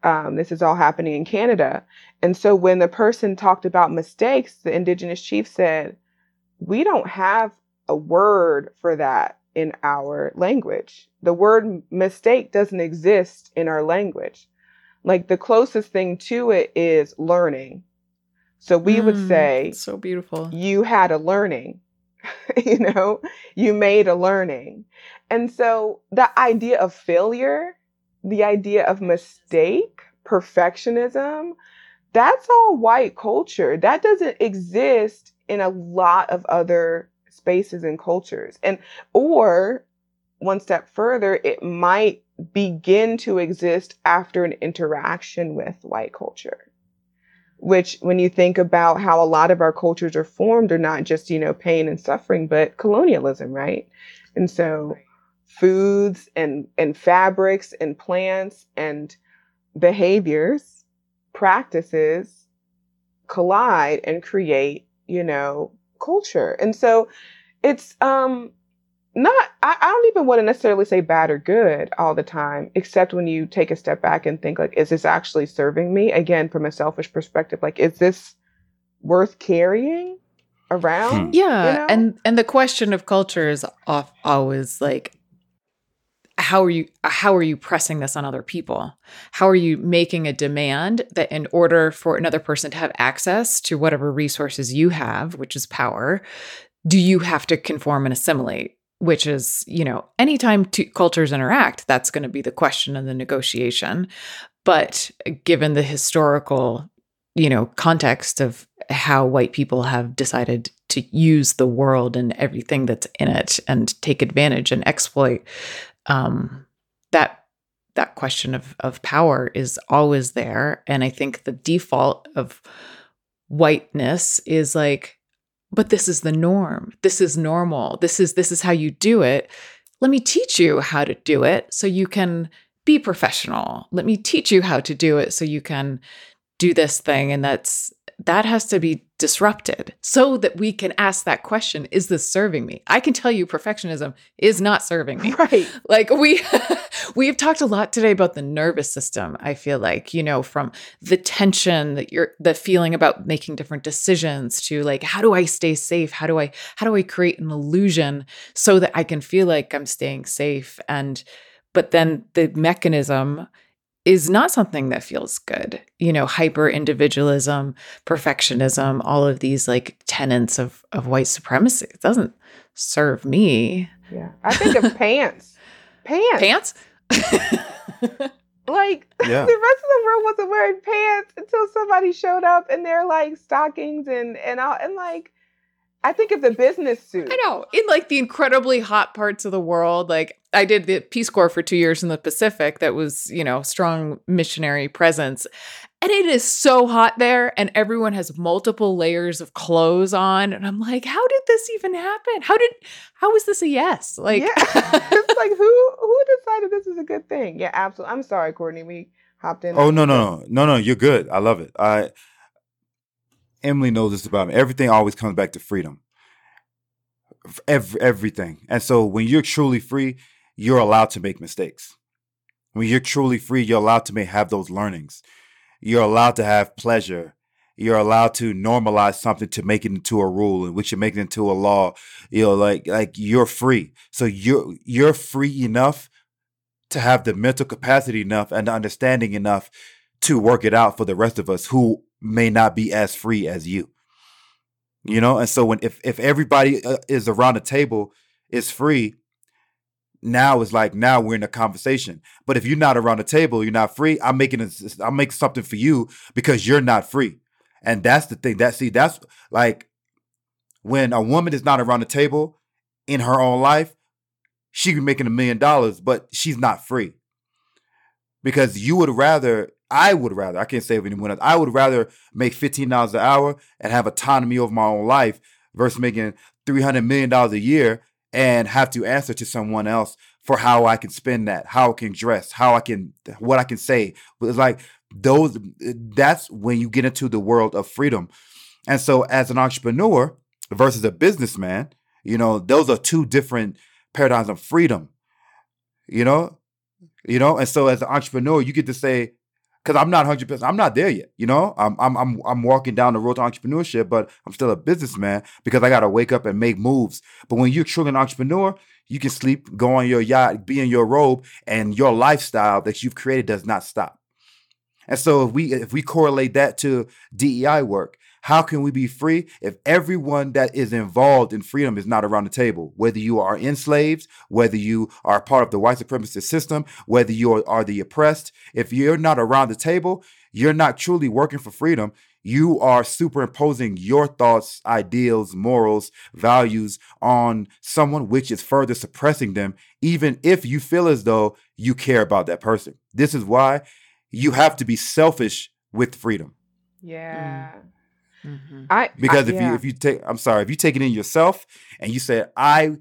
Um, this is all happening in Canada, and so when the person talked about mistakes, the indigenous chief said, "We don't have a word for that in our language. The word mistake doesn't exist in our language. Like the closest thing to it is learning. So we would Mm, say so beautiful you had a learning, you know, you made a learning. And so the idea of failure, the idea of mistake, perfectionism, that's all white culture. That doesn't exist in a lot of other spaces and cultures. And or one step further, it might begin to exist after an interaction with white culture. Which, when you think about how a lot of our cultures are formed, are not just, you know, pain and suffering, but colonialism, right? And so foods and, and fabrics and plants and behaviors, practices collide and create, you know, culture. And so it's um not I, I don't even want to necessarily say bad or good all the time except when you take a step back and think like is this actually serving me again from a selfish perspective like is this worth carrying around Hmm. Yeah, you know? and and the question of culture is off, always like how are you how are you pressing this on other people? How are you making a demand that in order for another person to have access to whatever resources you have, which is power, do you have to conform and assimilate? Which is, you know, anytime two cultures interact, that's going to be the question and the negotiation. But given the historical, you know, context of how white people have decided to use the world and everything that's in it and take advantage and exploit um, that that question of of power is always there. And i think the default of whiteness is like but this is the norm. This is normal. This is this is how you do it. Let me teach you how to do it so you can be professional. Let me teach you how to do it so you can do this thing. And that's that has to be disrupted so that we can ask that question is this serving me? I can tell you perfectionism is not serving me. Right. Like we we've talked a lot today about the nervous system i feel like you know from the tension that you're the feeling about making different decisions to like how do i stay safe? How do i how do i create an illusion so that i can feel like i'm staying safe? And but then the mechanism is not something that feels good you know hyper individualism perfectionism all of these like tenets of of white supremacy. It doesn't serve me. Yeah. I think of pants. Pants. Pants? Like Yeah. the rest of the world wasn't wearing pants until somebody showed up and they're like stockings and and all and like I think of the business suit. I know. In like the incredibly hot parts of the world, like I did the Peace Corps for two years in the Pacific that was, you know, strong missionary presence. And it is so hot there, and everyone has multiple layers of clothes on. And I'm like, how did this even happen? How did how was this a yes? Like yeah. it's like who who decided this is a good thing? Yeah, absolutely. I'm sorry, Courtney. We hopped in. Oh no no no no no! You're good. I love it. I Emily knows this about me. Everything always comes back to freedom. Every, everything. And so when you're truly free, you're allowed to make mistakes. When you're truly free, you're allowed to have those learnings. You're allowed to have pleasure. You're allowed to normalize something to make it into a rule, in which you make it into a law. You know, like like you're free. So you're you're free enough to have the mental capacity enough and the understanding enough to work it out for the rest of us who may not be as free as you. You know and so when if if everybody uh, is around the table is free now it's like now we're in a conversation. But if you're not around the table you're not free i'm making a, i'm making something for you because you're not free. And that's the thing that see that's like when a woman is not around the table in her own life she could be making a million dollars but she's not free. Because you would rather I would rather I can't say of anyone else I would rather make fifteen dollars an hour and have autonomy over my own life versus making three hundred million dollars a year and have to answer to someone else for how I can spend that, how I can dress, how I can what I can say. But it's like those that's when you get into the world of freedom. And so as an entrepreneur versus a businessman, you know, those are two different paradigms of freedom. You know? You know, and so as an entrepreneur, you get to say, because I'm not 100 percent I'm not there yet. You know, I'm I'm I'm I'm walking down the road to entrepreneurship, but I'm still a businessman because I got to wake up and make moves. But when you're truly an entrepreneur, you can sleep, go on your yacht, be in your robe, and your lifestyle that you've created does not stop. And so if we if we correlate that to DEI work, how can we be free if everyone that is involved in freedom is not around the table? Whether you are enslaved, whether you are part of the white supremacist system, whether you are, are the oppressed, if you're not around the table, you're not truly working for freedom. You are superimposing your thoughts, ideals, morals, values on someone, which is further suppressing them, even if you feel as though you care about that person. This is why you have to be selfish with freedom. Yeah. Mm. Mhm. I Because I- if yeah. you if you take I'm sorry, if you take it in yourself and you say, I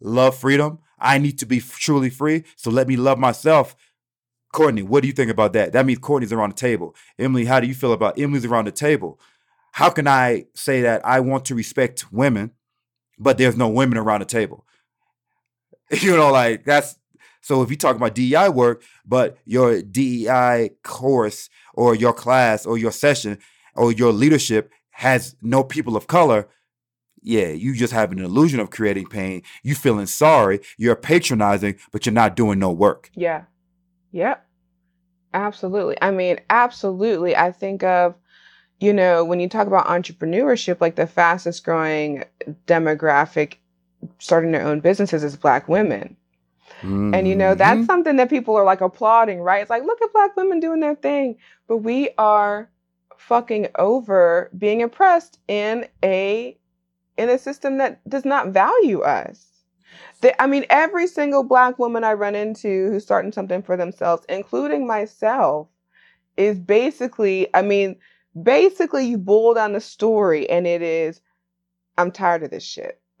love freedom, I need to be truly free, so let me love myself. Courtney, what do you think about that? That means Courtney's around the table. Emily, how do you feel about Emily's around the table? How can I say that I want to respect women, but there's no women around the table? You know, like that's so if you talk about DEI work, but your DEI course or your class or your session or your leadership has no people of color, yeah, you just have an illusion of creating pain. You feeling sorry, you're patronizing, but you're not doing no work. Yeah. Yep. Absolutely. I mean, absolutely. I think of, you know, when you talk about entrepreneurship, like the fastest growing demographic starting their own businesses is black women. Mm-hmm. And you know, that's mm-hmm. something that people are like applauding, right? It's like, look at black women doing their thing. But we are fucking over being oppressed in a in a system that does not value us. The, I mean, every single black woman I run into who's starting something for themselves, including myself, is basically, I mean, basically you boil down the story and it is, I'm tired of this shit.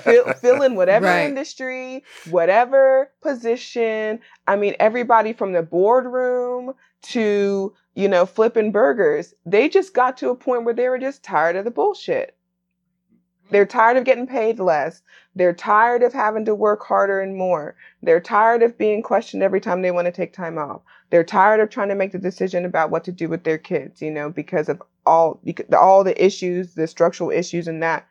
fill, fill, in whatever right. industry, whatever position. I mean, everybody from the boardroom to, you know, flipping burgers, they just got to a point where they were just tired of the bullshit. They're tired of getting paid less. They're tired of having to work harder and more. They're tired of being questioned every time they want to take time off. They're tired of trying to make the decision about what to do with their kids, you know, because of all because all the issues, the structural issues and that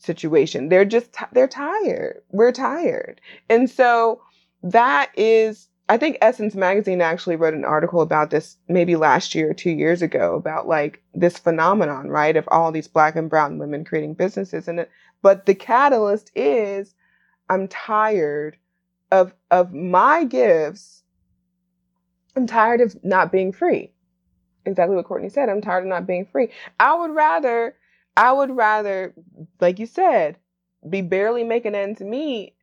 situation. They're just they're tired. We're tired. And so that is I think Essence magazine actually wrote an article about this maybe last year or 2 years ago about like this phenomenon, right, of all these black and brown women creating businesses and it, but the catalyst is I'm tired of of my gifts. I'm tired of not being free. Exactly what Courtney said. I'm tired of not being free. I would rather I would rather, like you said, be barely making ends meet,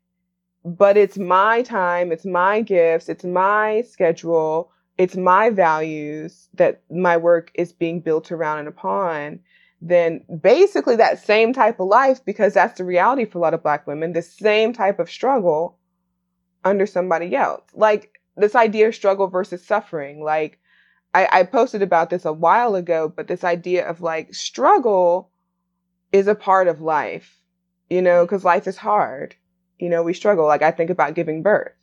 but it's my time, it's my gifts, it's my schedule, it's my values that my work is being built around and upon. Then basically that same type of life, because that's the reality for a lot of Black women, the same type of struggle under somebody else. Like this idea of struggle versus suffering. Like I, I posted about this a while ago, but this idea of like struggle is a part of life, you know, because life is hard. You know, we struggle. Like I think about giving birth.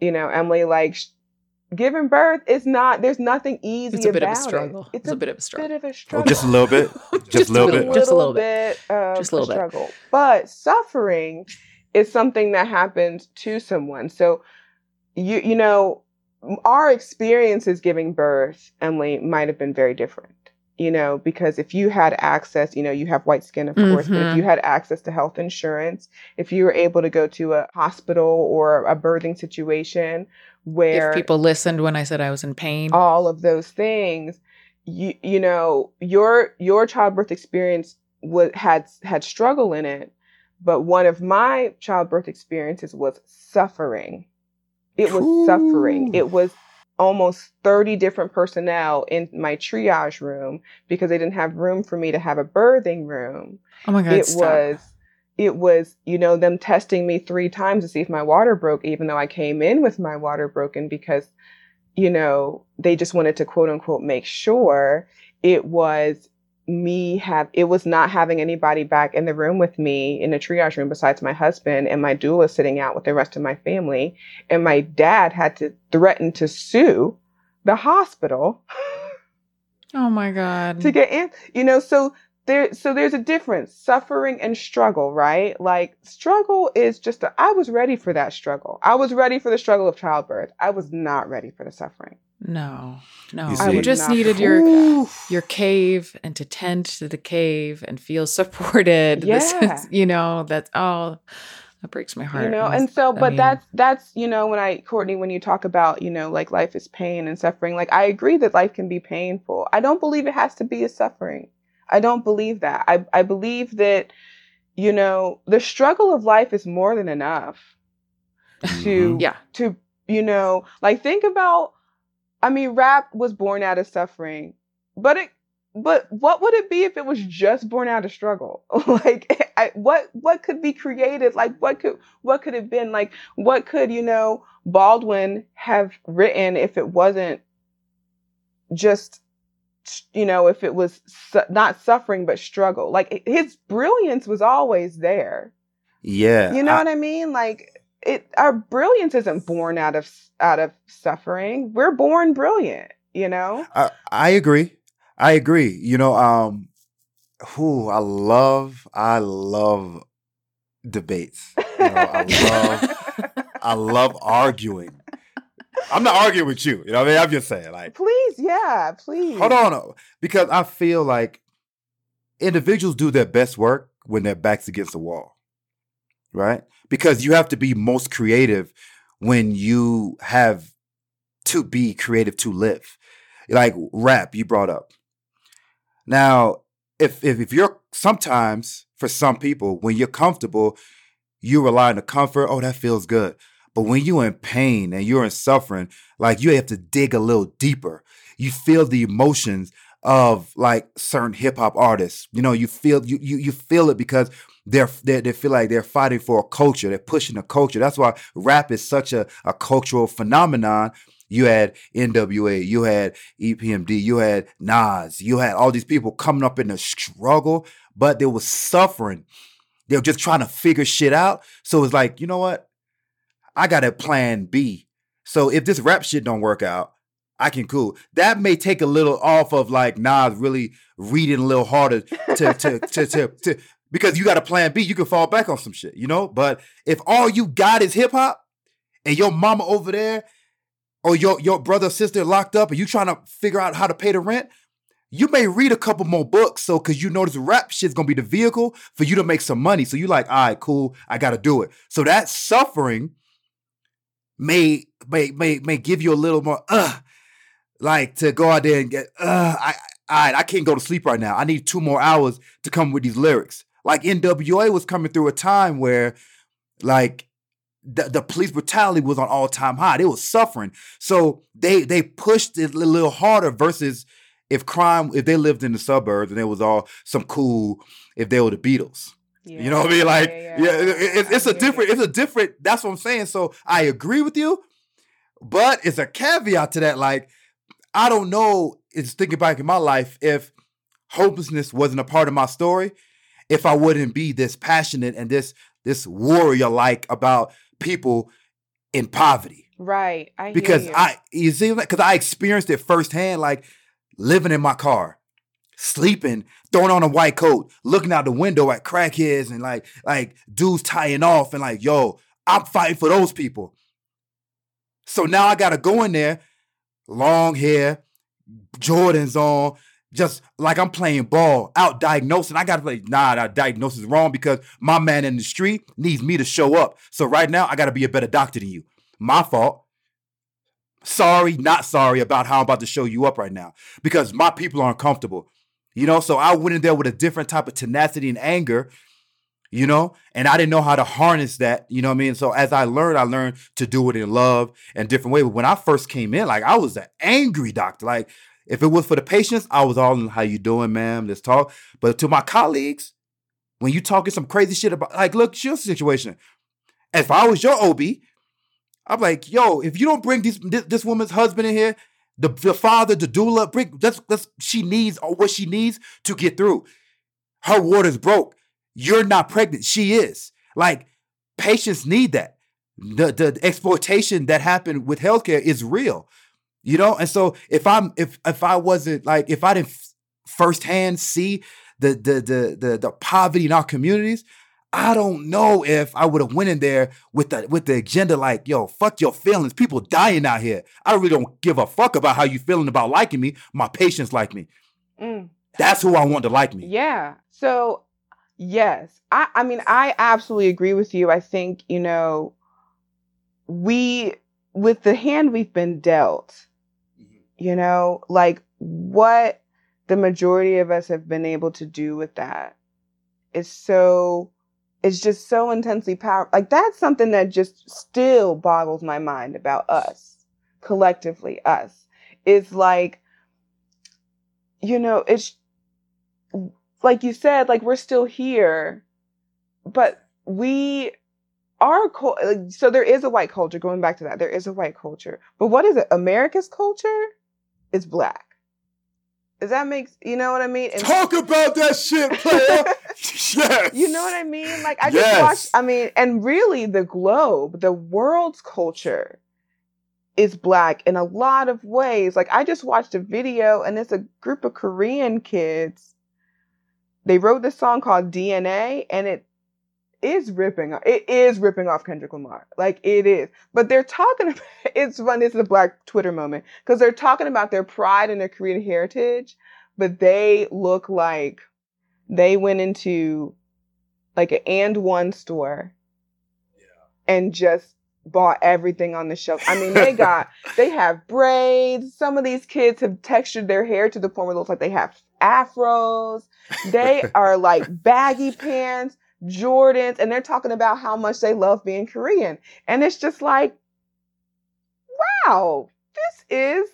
You know, Emily, like sh- giving birth is not. There's nothing easy. It's a bit of a struggle. It. It's, it's a, a, bit of a struggle. Bit of a struggle. Oh, just a little bit. Just, just a little bit. Just a little bit. just a little struggle. Bit. But suffering is something that happens to someone. So you you know our experiences giving birth, Emily, might have been very different you know, because if you had access, you know, you have white skin, of mm-hmm. course, but if you mm-hmm. had access to health insurance, if you were able to go to a hospital or a birthing situation where if people listened when I said I was in pain, all of those things, you you know, your your childbirth experience was had had struggle in it, but one of my childbirth experiences was suffering. It was Ooh. suffering. It was almost 30 different personnel in my triage room because they didn't have room for me to have a birthing room. Oh my god. It stop. was it was, you know, them testing me 3 times to see if my water broke even though I came in with my water broken because you know, they just wanted to quote unquote make sure it was me have it was not having anybody back in the room with me in the triage room besides my husband and my doula sitting out with the rest of my family. And my dad had to threaten to sue the hospital oh my god. to get in you know so there so there's a difference suffering and struggle right? Like struggle is just a, I was ready for that struggle. I was ready for the struggle of childbirth. I was not ready for the suffering no, no. You, you just needed your your cave and to tend to the cave and feel supported. Yeah. Is, you know, that's all. Oh, that breaks my heart. You know, and so, but I mean, that's that's you know when I Courtney when you talk about you know like life is pain and suffering. Like I agree that life can be painful. I don't believe it has to be a suffering. I don't believe that. I I believe that you know the struggle of life is more than enough to mm-hmm. yeah to you know like think about I mean, rap was born out of suffering, but it, but what would it be if it was just born out of struggle? like, I, what what could be created? Like, what could what could have been? Like, what could you know Baldwin have written if it wasn't just you know if it was su- not suffering but struggle? Like his brilliance was always there. Yeah. You know I- what I mean? Like it our brilliance isn't born out of out of suffering. We're born brilliant, you know? I, I agree. I agree. You know, um, who I love, I love debates. You know, I love, I love arguing. I'm not arguing with you. You know, what I mean, I'm just saying, like, please, yeah, please. hold on, uh, because I feel like individuals do their best work when their backs against the wall, right? Because you have to be most creative when you have to be creative to live. Like rap, you brought up. Now, if if, if you're sometimes for some people, when you're comfortable, you rely on the comfort. Oh, that feels good. But when you're in pain and you're in suffering, like you have to dig a little deeper. You feel the emotions of like certain hip hop artists. You know, you feel you you you feel it because they're, they they feel like they're fighting for a culture. They're pushing a culture. That's why rap is such a, a cultural phenomenon. You had NWA, you had EPMD, you had Nas, you had all these people coming up in the struggle, but they were suffering. They were just trying to figure shit out. So it's like, you know what? I got a plan B. So if this rap shit don't work out, I can cool. That may take a little off of like Nas really reading a little harder to to to to, to because you got a plan B, you can fall back on some shit, you know? But if all you got is hip hop and your mama over there or your your brother sister locked up and you trying to figure out how to pay the rent, you may read a couple more books. So cause you this rap shit's gonna be the vehicle for you to make some money. So you like, all right, cool, I gotta do it. So that suffering may may may may give you a little more uh like to go out there and get uh I I I can't go to sleep right now. I need two more hours to come with these lyrics. Like NWA was coming through a time where like the, the police brutality was on all time high. They was suffering. So they they pushed it a little harder versus if crime, if they lived in the suburbs and it was all some cool, if they were the Beatles. You know what I mean? Like, yeah, it- it- it's a different, it's a different, that's what I'm saying. So I agree with you, but it's a caveat to that. Like, I don't know, it's thinking back in my life, if hopelessness wasn't a part of my story, if I wouldn't be this passionate and this this warrior like about people in poverty. Right. I Because you. I you see because I experienced it firsthand, like living in my car, sleeping, throwing on a white coat, looking out the window at crackheads and like like dudes tying off and like, yo, I'm fighting for those people. So now I gotta go in there, long hair, Jordans on, just like I'm playing ball, out diagnosing. I gotta play, nah, that diagnosis is wrong because my man in the street needs me to show up. So right now I gotta be a better doctor than you. My fault. Sorry, not sorry about how I'm about to show you up right now because my people are uncomfortable. You know, so I went in there with a different type of tenacity and anger, you know, and I didn't know how to harness that, you know what I mean? So as I learned, I learned to do it in love and different way. But when I first came in, like I was an angry doctor. Like if it was for the patients, I was all in how you doing, ma'am? Let's talk. But to my colleagues, when you talking some crazy shit about like, look, your situation. If I was your OB, I'm like, yo, if you don't bring this this, this woman's husband in here, the, the father, the doula, bring that's that's she needs or what she needs to get through. Her water's broke. You're not pregnant. She is. Like, patients need that. The the exploitation that happened with healthcare is real. You know, and so if I'm if if I wasn't like if I didn't firsthand see the the the the the poverty in our communities, I don't know if I would have went in there with the with the agenda like, yo, fuck your feelings. People dying out here. I really don't give a fuck about how you feeling about liking me. My patients like me. Mm. That's who I want to like me. Yeah. So, yes. I I mean, I absolutely agree with you. I think, you know, we with the hand we've been dealt, you know, like what the majority of us have been able to do with that is so it's just so intensely powerful. Like that's something that just still boggles my mind about us collectively us is like you know it's like you said like we're still here but we are like, so there is a white culture going back to that there is a white culture but what is it america's culture is black does that make you know what i mean And- Talk about that shit, player. yes. You know what I mean? Like I just Yes. watched. I mean, and really, the globe, the world's culture, is black in a lot of ways. Like I just watched a video, and it's a group of Korean kids. They wrote this song called DNA, and it is ripping. off. It is ripping off Kendrick Lamar. Like it is. But they're talking. About, it's fun. This is a Black Twitter moment because they're talking about their pride and their Korean heritage, but they look like they went into like an AND1 store and just bought everything on the shelf. I mean, they got they have braids. Some of these kids have textured their hair to the point where it looks like they have afros. They are like baggy pants, Jordans, and they're talking about how much they love being Korean. And it's just like, wow, this is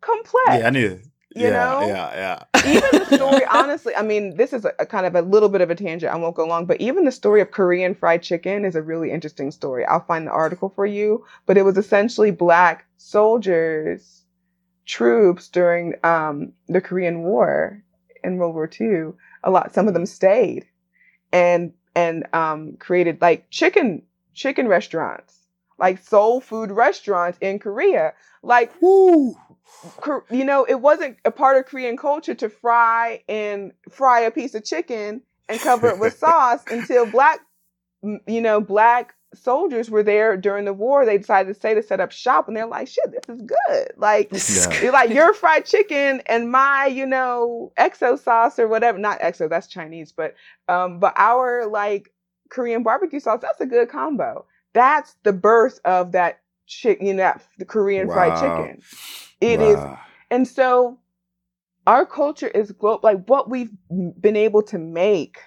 complex. Yeah, I knew. You yeah, know? yeah, yeah. even the story, honestly, I mean, this is a, a kind of a little bit of a tangent. I won't go long, but even the story of Korean fried chicken is a really interesting story. I'll find the article for you, but it was essentially black soldiers, troops during um, the Korean War in World War II. A lot, some of them stayed and and um, created like chicken chicken restaurants, like soul food restaurants in Korea. Like Woo. You know, it wasn't a part of Korean culture to fry and fry a piece of chicken and cover it with sauce until black, you know, black soldiers were there during the war. They decided to say to set up shop, and they're like, "Shit, this is good." Like, Yeah. you're like your fried chicken and my, you know, XO sauce or whatever. Not XO, that's Chinese, but um, but our like Korean barbecue sauce, that's a good combo. That's the birth of that chick, you know, that the Korean fried chicken. It is, Wow. and so our culture is global. Like what we've been able to make,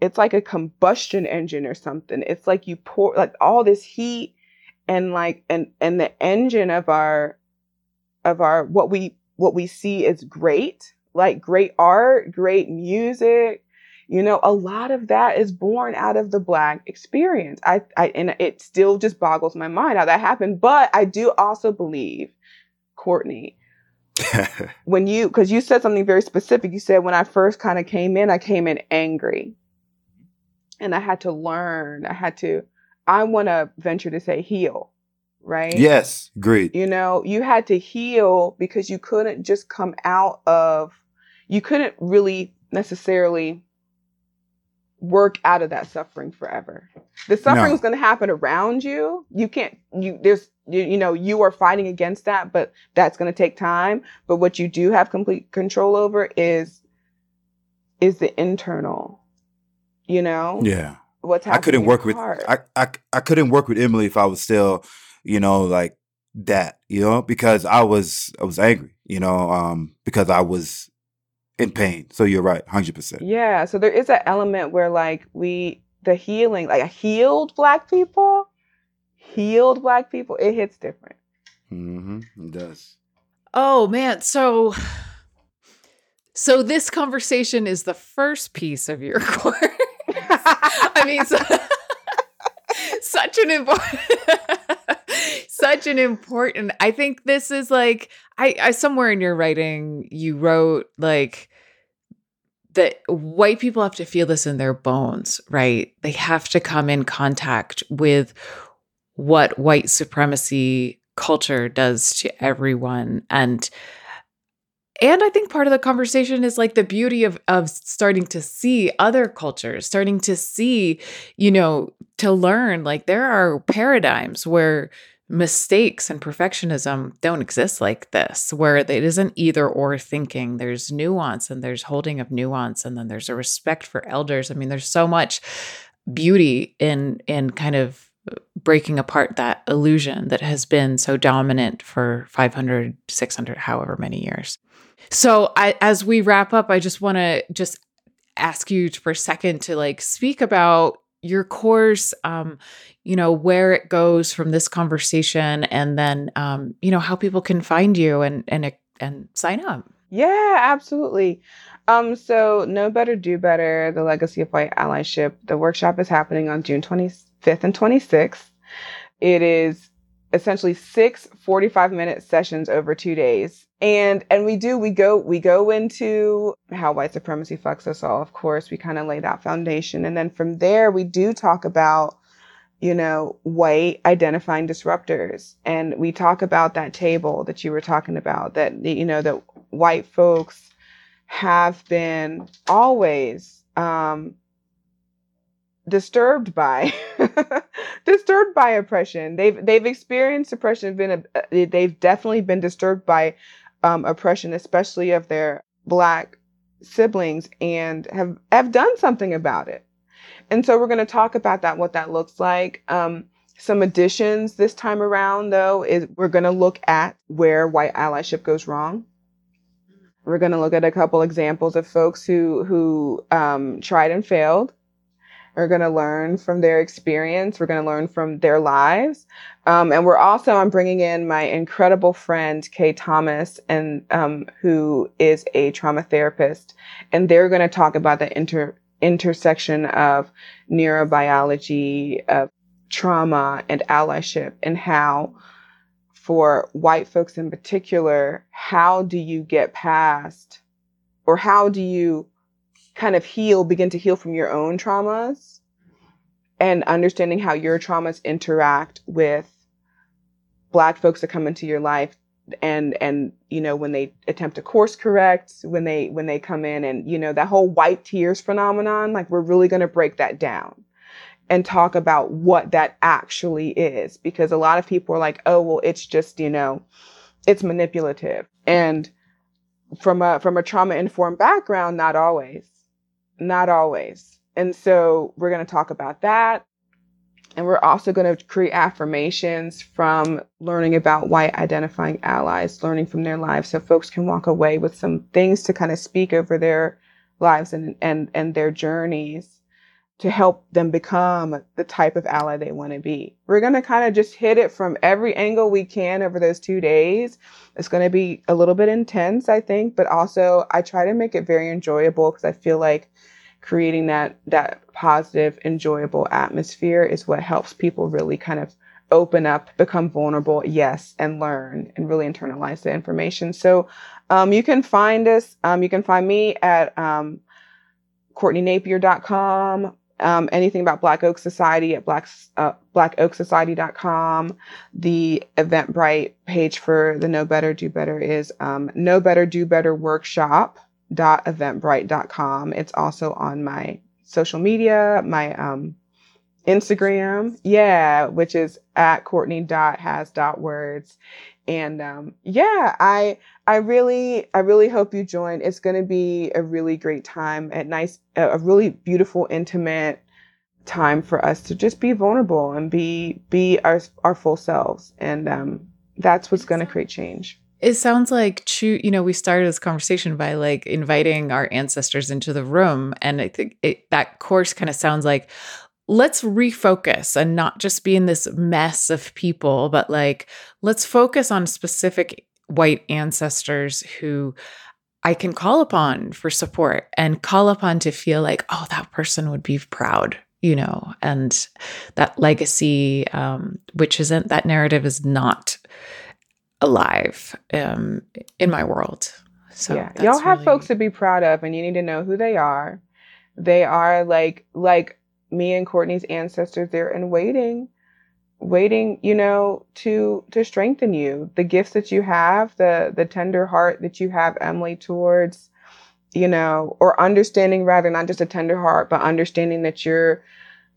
it's like a combustion engine or something. It's like you pour like all this heat and like and and the engine of our of our what we what we see is great, like great art, great music. You know, a lot of that is born out of the black experience. I, I and it still just boggles my mind how that happened. But I do also believe, Courtney, when you because you said something very specific. You said when I first kind of came in, I came in angry, and I had to learn. I had to. I want to venture to say heal, right? yes, agreed. You know, you had to heal because you couldn't just come out of, you couldn't really necessarily work out of that suffering forever. The suffering No. is going to happen around you. You can't, you, there's, you, you know, you are fighting against that, but that's going to take time. But what you do have complete control over is, is the internal, you know, Yeah. what's I couldn't work with. I, I I couldn't work with Emily if I was still, you know, like that, you know, because I was I was angry, you know, um, because I was in pain. So you're right, hundred percent. Yeah, so there is an element where like we the healing, like healed black people, healed black people, it hits different. Mm-hmm. It does. Oh man, so so this conversation is the first piece of your course. I mean, so, such an important, such an important. I think this is like I, I somewhere in your writing you wrote like that white people have to feel this in their bones, right? They have to come in contact with what white supremacy culture does to everyone and and i think part of the conversation is like the beauty of of starting to see other cultures starting to see you know to learn like there are paradigms where mistakes and perfectionism don't exist like this where it isn't either or thinking. There's nuance and there's holding of nuance and then there's a respect for elders. I mean there's so much beauty in in kind of breaking apart that illusion that has been so dominant for 500 600 however many years so I, as we wrap up i just want to just ask you for a second to like speak about your course um you know where it goes from this conversation and then um you know how people can find you and and and sign up Yeah, absolutely. Um, so Know Better, Do Better, the legacy of white allyship. The workshop is happening on June 25th and 26th. It is essentially six 45 minute sessions over two days. And and we do we go we go into how white supremacy fucks us all of course. We kind of lay that foundation. And then from there we do talk about you know white identifying disruptors. And we talk about that table that you were talking about that you know that white folks have been always um disturbed by disturbed by oppression. They've they've experienced oppression been a, they've definitely been disturbed by um, oppression especially of their black siblings and have have done something about it. And so we're going to talk about that what that looks like. Um, some additions this time around though is we're going to look at where white allyship goes wrong. We're going to look at a couple examples of folks who who um, tried and failed we're going to learn from their experience. We're going to learn from their lives. Um, and we're also, I'm bringing in my incredible friend, Kay Thomas, and um, who is a trauma therapist. And they're going to talk about the inter- intersection of neurobiology, of trauma, and allyship, and how, for white folks in particular, how do you get past, or how do you kind of heal, begin to heal from your own traumas and understanding how your traumas interact with black folks that come into your life and and you know when they attempt to course correct when they when they come in and you know that whole white tears phenomenon like we're really going to break that down and talk about what that actually is because a lot of people are like oh well it's just you know it's manipulative. And from a from a trauma informed background not always not always. And so we're going to talk about that. And we're also going to create affirmations from learning about white identifying allies, learning from their lives so folks can walk away with some things to kind of speak over their lives and, and, and their journeys to help them become the type of ally they want to be. We're going to kind of just hit it from every angle we can over those two days. It's going to be a little bit intense, I think, but also I try to make it very enjoyable because I feel like creating that that positive, enjoyable atmosphere is what helps people really kind of open up, become vulnerable, yes, and learn and really internalize the information. So um, you can find us, um, you can find me at um, CourtneyNapier.com. Um, anything about Black Oak Society at Black, uh, blackoaksociety.com. The Eventbrite page for the Know Better, Do Better is um, Better, Do Better Workshop eventbrite.com. It's also on my social media, my um, Instagram, yeah, which is at Courtney.has.words. And um, yeah, I I really I really hope you join. It's going to be a really great time, at nice, a really beautiful, intimate time for us to just be vulnerable and be be our our full selves, and um, that's what's going to create change. It sounds like you know, we started this conversation by like inviting our ancestors into the room. And I think it, that course kind of sounds like, let's refocus and not just be in this mess of people, but like, let's focus on specific white ancestors who I can call upon for support and call upon to feel like, oh, that person would be proud you know, and that legacy, um, which isn't that narrative is not alive um, in my world. So yeah, y'all have really... folks to be proud of, and you need to know who they are. They are like like me and Courtney's ancestors. there and waiting, waiting, you know, to to strengthen you. The gifts that you have, the the tender heart that you have, Emily, towards, you know, or understanding rather not just a tender heart, but understanding that you're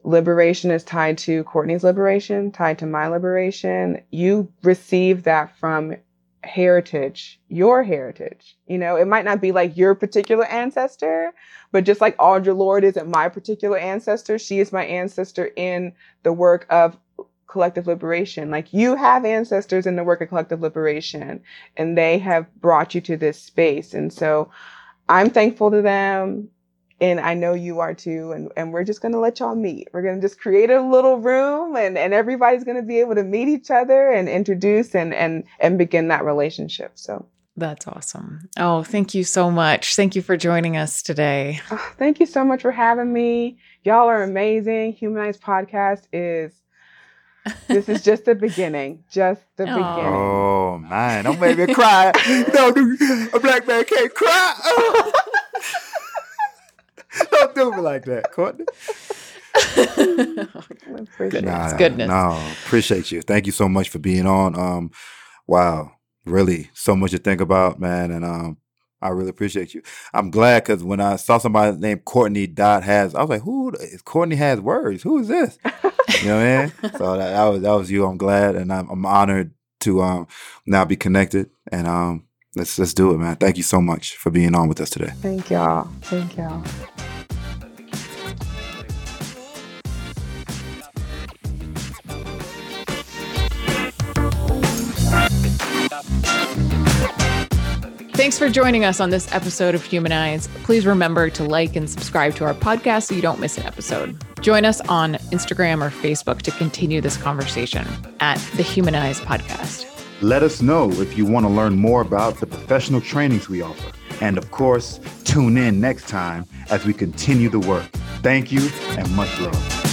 liberation is tied to Courtney's liberation, tied to my liberation. You receive that from heritage, your heritage. You know, it might not be like your particular ancestor, but just like Audre Lorde isn't my particular ancestor, she is my ancestor in the work of collective liberation. Like you have ancestors in the work of collective liberation, and they have brought you to this space. And so I'm thankful to them and I know you are too. And, and we're just going to let y'all meet. We're going to just create a little room and, and everybody's going to be able to meet each other and introduce and, and, and begin that relationship. So that's awesome. Oh, thank you so much. Thank you for joining us today. Oh, thank you so much for having me. Y'all are amazing. Humanize Podcast is this is just the beginning. Just the Aw. beginning. Oh man, don't make me cry. no, dude, a black man can't cry. don't do me like that, Courtney. I appreciate Goodness. it. goodness. No, appreciate you. Thank you so much for being on. Um, wow, really, so much to think about, man, and um, I really appreciate you. I'm glad because when I saw somebody named Courtney Dot has, I was like, who is Courtney has words? Who is this? You know what I mean? So that, that was that was you. I'm glad, and I'm, I'm honored to um now be connected, and um let's let's do it, man. Thank you so much for being on with us today. Thank y'all. Thank y'all. Thanks for joining us on this episode of Humanize. Please remember to like and subscribe to our podcast so you don't miss an episode. Join us on Instagram or Facebook to continue this conversation at the Humanize Podcast. Let us know if you want to learn more about the professional trainings we offer. And of course, tune in next time as we continue the work. Thank you and much love.